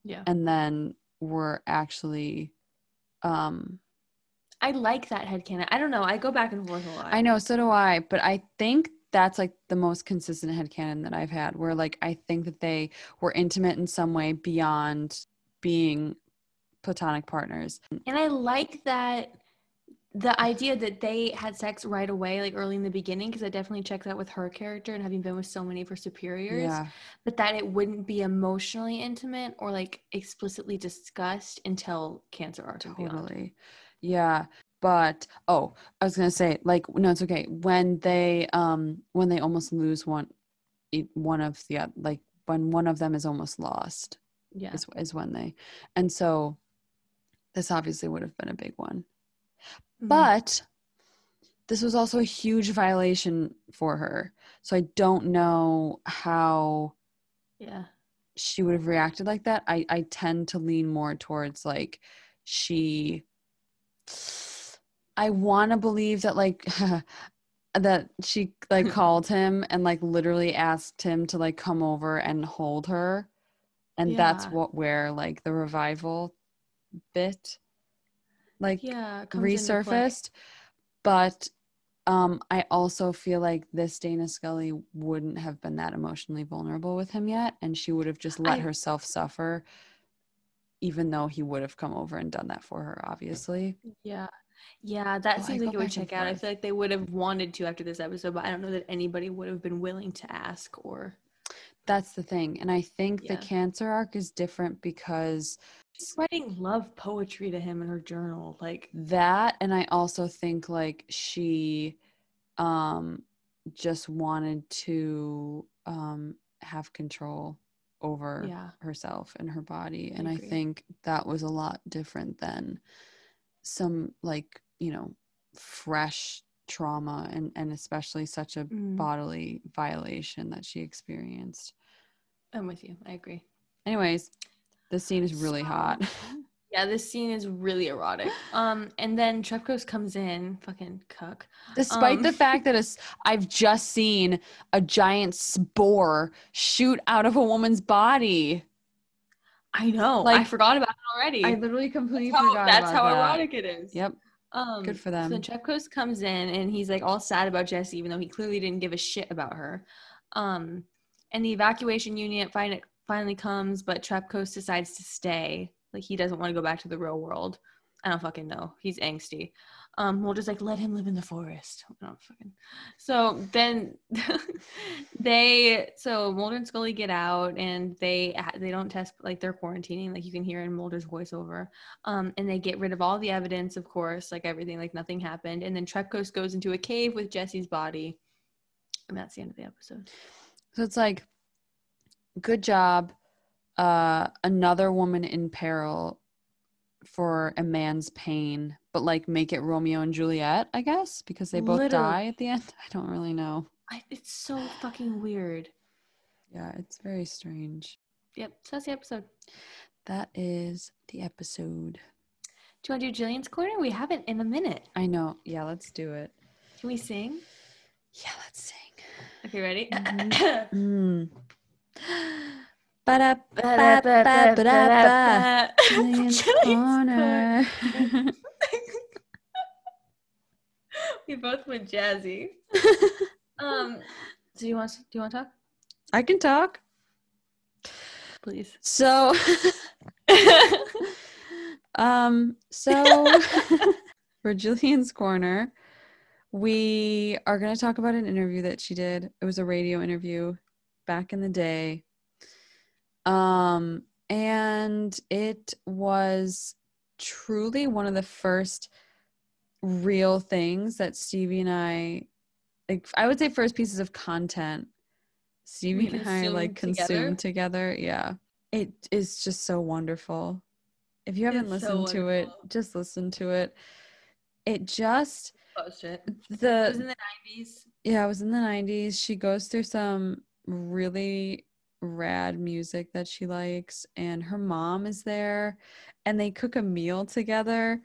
Yeah. and then were actually um I like that head headcanon. I don't know. I go back and forth a lot. I know, so do I. But I think that's like the most consistent headcanon that I've had, where like I think that they were intimate in some way beyond being platonic partners. And I like that the idea that they had sex right away, like early in the beginning, because I definitely checked out with her character and having been with so many of her superiors. Yeah. But that it wouldn't be emotionally intimate or like explicitly discussed until cancer beyond. Totally. Yeah. But oh, I was gonna say, like, no, it's okay. When they um when they almost lose one one of the like when one of them is almost lost Yeah. is is when they and so this obviously would have been a big one. Mhm. But this was also a huge violation for her. So I don't know how yeah. she would have reacted like that. I, I tend to lean more towards like she I want to believe that like [LAUGHS] that she like [LAUGHS] called him and like literally asked him to like come over and hold her. And that's what where like the revival bit like Yeah. comes into play. resurfaced. But um, I also feel like this Dana Scully wouldn't have been that emotionally vulnerable with him yet, and she would have just let I- herself suffer, even though he would have come over and done that for her. Obviously, Yeah. Yeah, that Oh, seems go like it would check out. I feel like they would have wanted to after this episode, but I don't know that anybody would have been willing to ask or that's the thing. And I think the cancer arc is different because She's writing love poetry to him in her journal. Like, that, and I also think like she, um, just wanted to um have control over yeah, herself and her body I and i think that was a lot different than some like you know fresh trauma and and especially such a Mm. bodily violation that she experienced I'm with you. I agree. anyways this scene is really So- hot [LAUGHS] Yeah, this scene is really erotic. Um, and then Trepkos comes in, fucking cuck. despite the Um, fact that [LAUGHS] it's, i've just seen a giant spore shoot out of a woman's body I know. Like, I forgot about it already. i literally completely that's how, forgot that's how that. erotic it is. yep Um, Good for them. So. Trepkos comes in and he's like all sad about Jesse, even though he clearly didn't give a shit about her. Um, and the evacuation unit fin- finally comes, but Trepkos decides to stay. Like he doesn't want to go back to the real world. I don't fucking know. He's angsty. Um, we'll just like let him live in the forest. [LAUGHS] [LAUGHS] So then [LAUGHS] they, so Mulder and Scully get out and they they don't test like they're quarantining. Like you can hear in Mulder's voiceover um, and they get rid of all the evidence, of course, like everything, like nothing happened. And then Trepkos goes into a cave with Jesse's body, And that's the end of the episode. So it's like, good job. Uh, another woman in peril for a man's pain, but like make it Romeo and Juliet, I guess, because they both Literally. die at the end. [LAUGHS] I don't really know. I, it's so fucking weird. Yeah, it's very strange. Yep. So that's the episode. That is the episode. Do you want to do Gillian's corner? We haven't in a minute. I know. Yeah, let's do it. Can we sing? Yeah, let's sing. Okay, ready? Mhm. [LAUGHS] Mm. Ba-da, ba-ba-ba-ba-ba. [LAUGHS] Gillian's corner. We both went jazzy. [LAUGHS] Um, so you want do you want to talk, I can talk. please? So, [LAUGHS] um, so [LAUGHS] for Gillian's corner, we are going to talk about an interview that she did. It was a radio interview back in the day. Um, and it was truly one of the first real things that Stevie and I like I would say first pieces of content Stevie We and I like consume together? together. Yeah. It is just so wonderful. If you haven't It's so listened to it, just listen to it. It just oh, Post it. It the was in the nineties. yeah, it was in the 90s. She goes through some really rad music that she likes, and her mom is there, and they cook a meal together.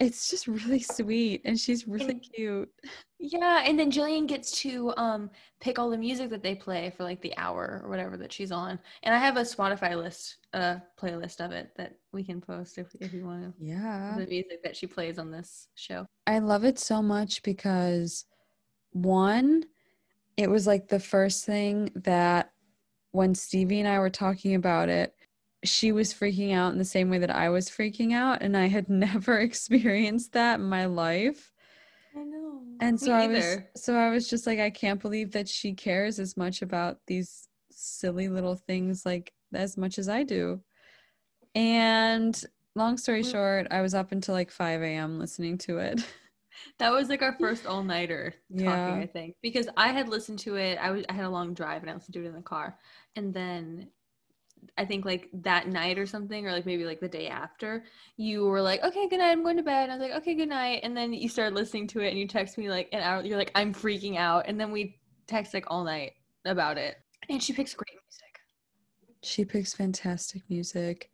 It's just really sweet, and she's really And- cute. Yeah, and then Gillian gets to um pick all the music that they play for like the hour or whatever that she's on. And I have a Spotify list, uh playlist of it that we can post if if you want to. Yeah. The music that she plays on this show. I love it so much because one, it was like the first thing that when Stevie and I were talking about it, she was freaking out in the same way that I was freaking out, and I had [LAUGHS] never experienced that in my life. I know. And so I was so I was just like, I can't believe that she cares as much about these silly little things like as much as I do. And long story short, I was up until like 5 a.m. listening to it. That was like our first all nighter talking, Yeah. I think, because I had listened to it. I was I had a long drive and I listened to it in the car, and then I think like that night or something, or like maybe like the day after, you were like, "Okay, good night. I'm going to bed." And I was like, "Okay, good night." And then you started listening to it, and you text me like an hour. You're like, "I'm freaking out," and then we text like all night about it. And she picks great music. She picks fantastic music.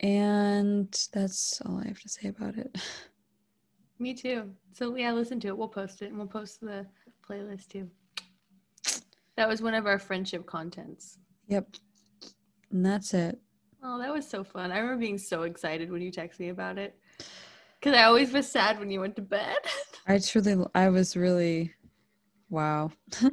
And that's all I have to say about it. [LAUGHS] Me too. So yeah, listen to it. We'll post it, and we'll post the playlist too. That was one of our friendship contents. Yep. And that's it. Oh, that was so fun. I remember being so excited when you texted me about it. Because I always was sad when you went to bed. [LAUGHS] I truly, I was really, wow. [LAUGHS]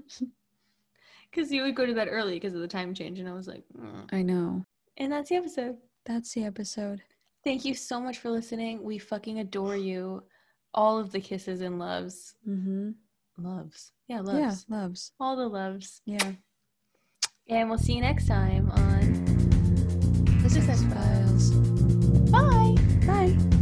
Because you would go to bed early because of the time change. And I was like, "Mm." I know. and that's the episode. That's the episode. Thank you so much for listening. We fucking adore you. All of the kisses and loves. Mm-hmm. Loves. Yeah, loves. Yeah, loves. All the loves. Yeah. And we'll see you next time on Success Files. Bye. Bye.